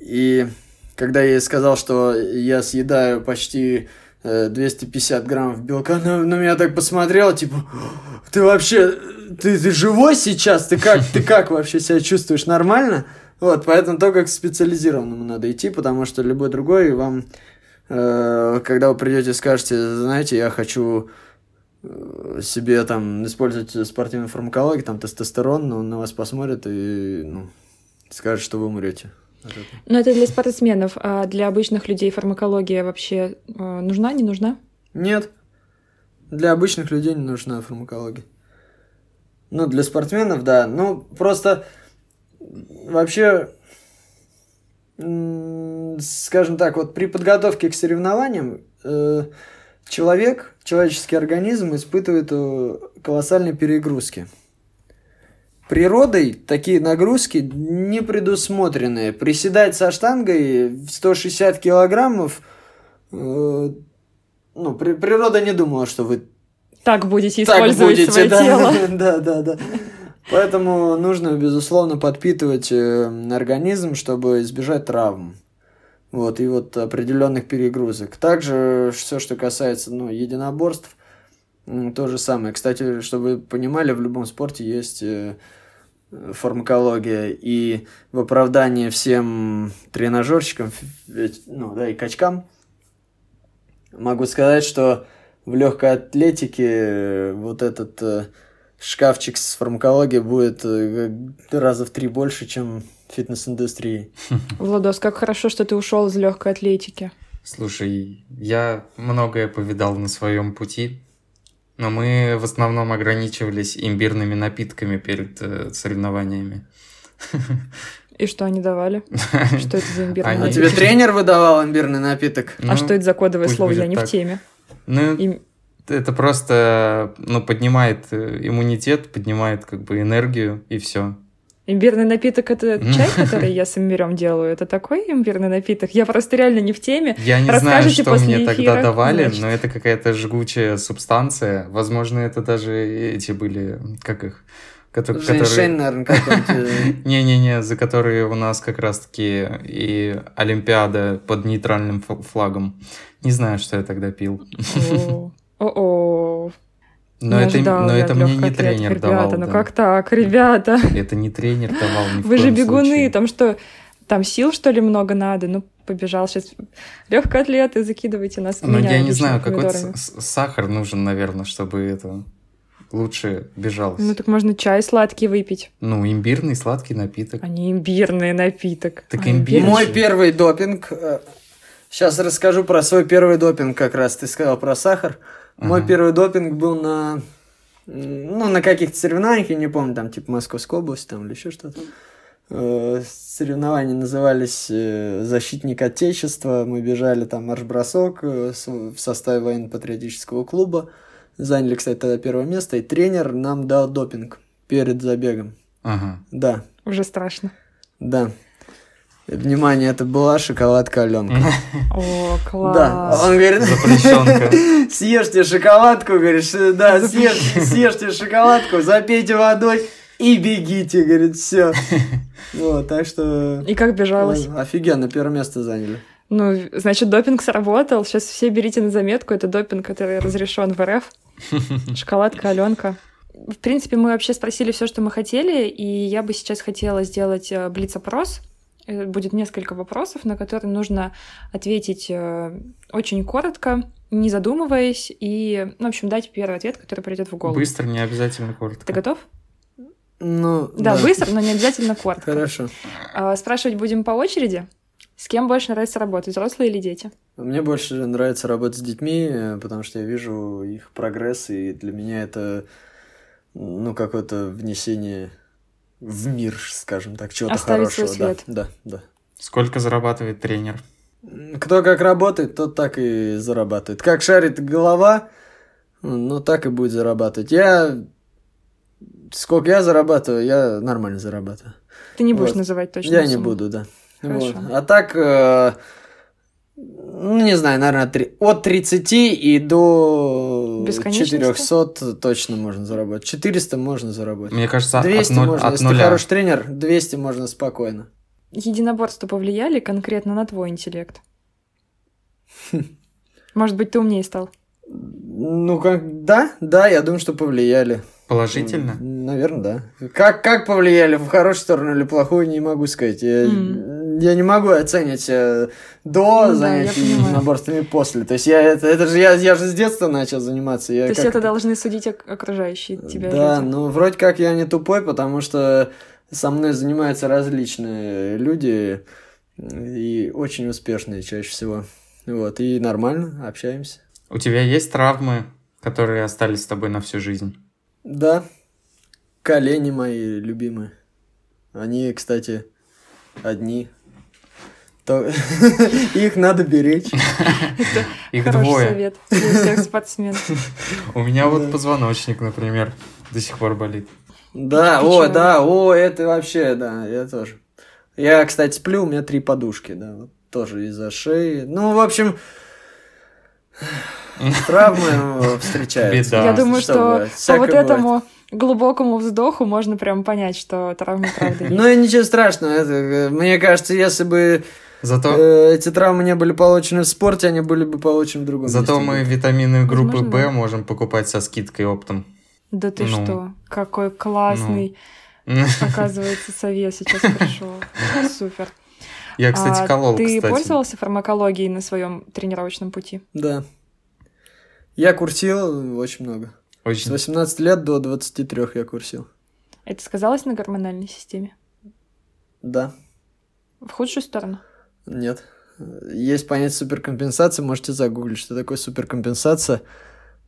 и когда я ей сказал, что я съедаю почти 250 э, граммов белка, она на меня так посмотрела, типа, ты вообще, ты, ты живой сейчас? Ты как, ты как вообще себя чувствуешь? Нормально? Вот, поэтому только к специализированному надо идти, потому что любой другой вам, э, когда вы придете, скажете, знаете, я хочу э, себе там использовать спортивную фармакологию, там тестостерон, но он на вас посмотрит и ну, скажет, что вы умрете. Но это для спортсменов, а для обычных людей фармакология вообще э, нужна, не нужна? Нет. Для обычных людей не нужна фармакология. Ну, для спортсменов, да. Ну, просто вообще, скажем так, вот при подготовке к соревнованиям э, человек, человеческий организм испытывает э, колоссальные перегрузки природой такие нагрузки не предусмотрены. Приседать со штангой в 160 килограммов, э, ну, при, природа не думала, что вы так будете использовать так будете, свое да, тело. да, да, да. Поэтому нужно, безусловно, подпитывать э, организм, чтобы избежать травм. Вот, и вот определенных перегрузок. Также все, что касается ну, единоборств, то же самое. Кстати, чтобы вы понимали, в любом спорте есть э, фармакология, и в оправдании всем тренажерщикам, ну да, и качкам, могу сказать, что в легкой атлетике вот этот э, шкафчик с фармакологией будет э, раза в три больше, чем в фитнес-индустрии. Владос, как хорошо, что ты ушел из легкой атлетики. Слушай, я многое повидал на своем пути. Но мы в основном ограничивались имбирными напитками перед э, соревнованиями. И что они давали? Что это за имбирный напиток? А тебе тренер выдавал имбирный напиток? А что это за кодовое слово? Я не в теме. Ну, это просто ну, поднимает э, иммунитет, поднимает как бы энергию и все. Имбирный напиток это чай, который я с имбирем делаю. Это такой имбирный напиток? Я просто реально не в теме. Я не знаю, что мне эфира. тогда давали, Значит. но это какая-то жгучая субстанция. Возможно, это даже эти были, как их, которые... Женьшень, наверное, какой-нибудь. Не-не-не, за которые у нас как раз-таки и Олимпиада под нейтральным флагом. Не знаю, что я тогда пил. О-о. Но не это, но это мне не тренер ребята, давал. Ну да. как так, ребята? Это не тренер давал ни Вы же бегуны, случае. там что, там сил что ли много надо? Ну побежал сейчас легкоатлеты, закидывайте нас. Ну я не знаю, какой сахар нужен, наверное, чтобы это лучше бежалось. Ну так можно чай сладкий выпить. Ну имбирный сладкий напиток. А не имбирный напиток. Так а имбирный. Мой первый допинг. Сейчас э, расскажу про свой первый допинг, как раз ты сказал про сахар. Мой первый допинг был на ну, на каких-то соревнованиях, я не помню, там, типа, Московская область, там, или еще что-то. Э, соревнования назывались э, «Защитник Отечества». Мы бежали там марш-бросок э, в составе военно-патриотического клуба. Заняли, кстати, тогда первое место. И тренер нам дал допинг перед забегом. Ага. Да. Уже страшно. Да. Внимание, это была шоколадка Аленка. О, класс. Да, он говорит, съешьте шоколадку, говоришь, да, съешьте, съешьте шоколадку, запейте водой и бегите, говорит, все. Вот, так что... И как бежалось? Офигенно, первое место заняли. Ну, значит, допинг сработал. Сейчас все берите на заметку. Это допинг, который разрешен в РФ. Шоколадка Аленка. В принципе, мы вообще спросили все, что мы хотели, и я бы сейчас хотела сделать э, блиц-опрос Э, будет несколько вопросов, на которые нужно ответить э, очень коротко, не задумываясь, и, ну, в общем, дать первый ответ, который придет в голову. Быстро, не обязательно коротко. Ты готов? Ну, да, да, быстро, но не обязательно коротко. Хорошо. А, спрашивать будем по очереди. С кем больше нравится работать, взрослые или дети? Мне больше нравится работать с детьми, э, потому что я вижу их прогресс, и для меня это, ну, какое-то внесение в мир, скажем так, чего-то Оставить свой хорошего. Да, да, да. Сколько зарабатывает тренер? Кто как работает, тот так и зарабатывает. Как шарит голова, ну, так и будет зарабатывать. Я... Сколько я зарабатываю, я нормально зарабатываю. Ты не будешь Вот. называть точно Я не буду, да. Хорошо. Вот. А так, э, ну, не знаю, наверное, три- от 30 и до? 400 точно можно заработать. 400 можно заработать. Мне кажется, 200 от, ноль- можно, от если ты нуля. хороший тренер, 200 можно спокойно. Единоборства повлияли конкретно на твой интеллект? Может быть, ты умнее стал? Ну, как, да, да, я думаю, что повлияли. Положительно? Наверное, да. Как, как повлияли, в хорошую сторону или плохую, не могу сказать. Я, М. я не могу оценить э, до Ну да, занятий понимаю. единоборствами после. То есть я это, это же я, я же с детства начал заниматься. Я То есть это должны судить ок- окружающие тебя Да, люди. ну вроде как я не тупой, потому что со мной занимаются различные люди и очень успешные чаще всего. Вот, и нормально, общаемся. У тебя есть травмы, которые остались с тобой на всю жизнь? Да, колени мои любимые. Они, кстати, одни. То- Их надо беречь. Их двое. совет для всех спортсменов. У меня вот позвоночник, например, до сих пор болит. Да, о, да, о, это вообще, да, я тоже. Я, кстати, сплю, у меня три подушки, да, вот тоже из-за шеи. Ну, в общем, травмы э, встречаются. Я думаю, что по вот этому глубокому вздоху можно прям понять, что травмы правда есть. Ну и ничего страшного, это, э, мне кажется, если бы Зато, э, эти травмы не были получены в спорте, они были бы получены в другом зато месте. мы витамины группы Возможно, Б да. можем покупать со скидкой оптом. Да ты Ну. что? Какой классный, оказывается, совет сейчас пришел. Супер. Я, кстати, А колол, Ты кстати. пользовался фармакологией на своем тренировочном пути? Да. Я курсил очень много. С Очень 18 лет до 23 я курсил. Это сказалось на гормональной системе? Да. В худшую сторону? Нет. Есть понятие суперкомпенсации, можете загуглить, что такое суперкомпенсация,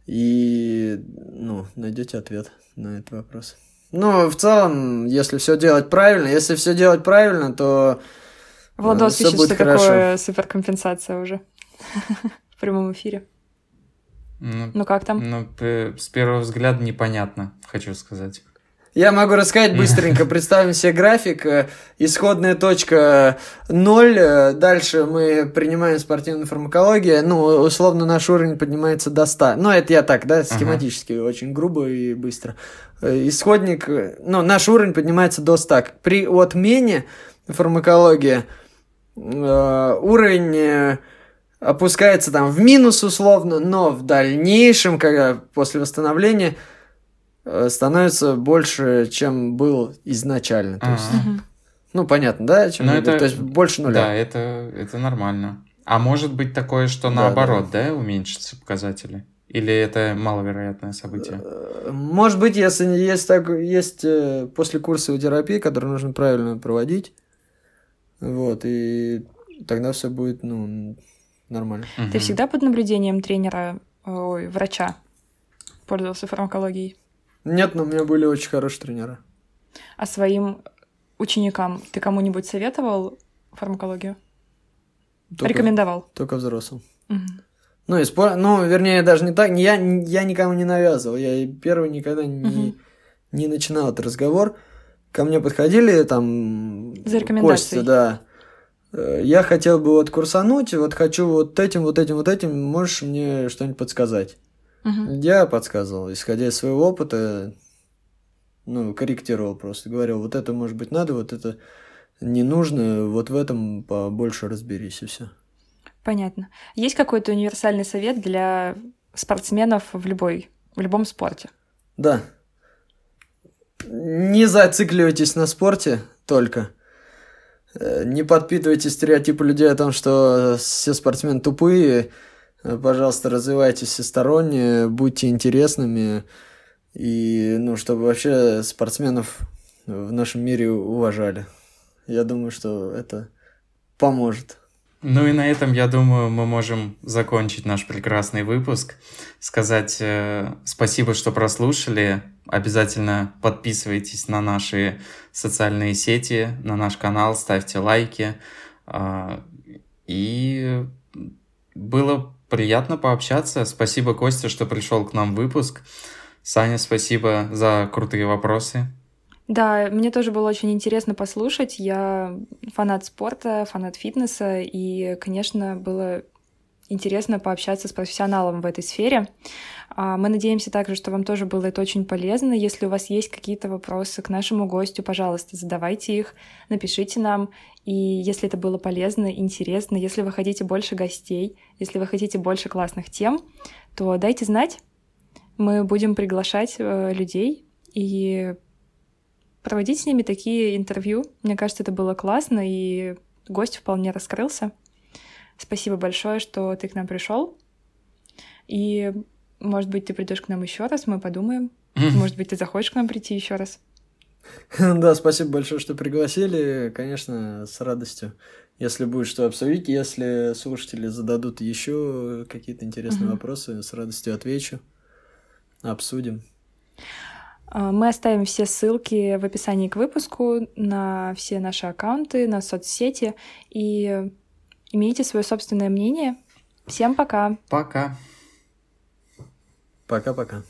и, ну, найдете ответ на этот вопрос. Ну, в целом, если все делать правильно, если все делать правильно, то Владос всё ищет, будет что хорошо. такое суперкомпенсация уже. В прямом эфире. Ну, Ну как там? ну, с первого взгляда непонятно, хочу сказать. Я могу рассказать быстренько. Представим себе график. э, Исходная точка 0. э, Дальше мы принимаем спортивную фармакологию. Ну, условно, наш уровень поднимается до 100. Ну, это я так, да, схематически, очень грубо и быстро. Э, Исходник, э, ну, наш уровень поднимается до 100. При отмене фармакологии э, уровень э, опускается там в минус условно, но в дальнейшем, когда после восстановления, э, становится больше, чем был изначально. То есть, Ага. Мгм. ну, понятно, да? о чём я говорю? это- То есть больше нуля. Да, это, это нормально. А может быть такое, что Да, наоборот, да, уменьшатся показатели? Или это маловероятное событие? Э, Может быть, если есть, так, есть э, после курсовой терапии, которую нужно правильно проводить, вот, и тогда все будет, ну, нормально. Ты всегда под наблюдением тренера, ой, врача пользовался фармакологией? Нет, но у меня были очень хорошие тренера. А своим ученикам ты кому-нибудь советовал фармакологию? Только, Рекомендовал? только взрослым. Мгм. Ну, и спо- ну, вернее, даже не так. Я, я никому не навязывал. Я первый никогда не, Мгм. не начинал этот разговор. Ко мне подходили там... За рекомендацией. Костя, да. Э, Я хотел бы вот курсануть, вот хочу вот этим, вот этим, вот этим. Можешь мне что-нибудь подсказать? Мгм. Я подсказывал, исходя из своего опыта, ну, корректировал просто. Говорил, вот это, может быть, надо, вот это не нужно, вот в этом побольше разберись, и все. Понятно. Есть какой-то универсальный совет для спортсменов в любой, в любом спорте? Да. Не зацикливайтесь на спорте только. Э, Не подпитывайте стереотипы людей о том, что все спортсмены тупые. Э, Пожалуйста, развивайтесь всесторонне, будьте интересными. И, ну, чтобы вообще спортсменов в нашем мире уважали. Я думаю, что это поможет. Ну и на этом, я думаю, мы можем закончить наш прекрасный выпуск. Сказать э, спасибо, что прослушали. Обязательно подписывайтесь на наши социальные сети, на наш канал, ставьте лайки. Э, и было приятно пообщаться. Спасибо, Костя, что пришел к нам в выпуск. Саня, спасибо за крутые вопросы. Да, мне тоже было очень интересно послушать. Я фанат спорта, фанат фитнеса, и, конечно, было интересно пообщаться с профессионалом в этой сфере. А, мы надеемся также, что вам тоже было это очень полезно. Если у вас есть какие-то вопросы к нашему гостю, пожалуйста, задавайте их, напишите нам. И если это было полезно, интересно, если вы хотите больше гостей, если вы хотите больше классных тем, то дайте знать. Мы будем приглашать э, людей и проводить с ними такие интервью. Мне кажется, это было классно, и гость вполне раскрылся. Спасибо большое, что ты к нам пришел. И, может быть, ты придешь к нам еще раз, мы подумаем. Может быть, ты захочешь к нам прийти еще раз. Да, спасибо большое, что пригласили. Конечно, с радостью. Если будет что обсудить, если слушатели зададут еще какие-то интересные вопросы, с радостью отвечу. Обсудим. А, мы оставим все ссылки в описании к выпуску на все наши аккаунты, на соцсети. И имейте свое собственное мнение. Всем пока. Пока. Пока-пока.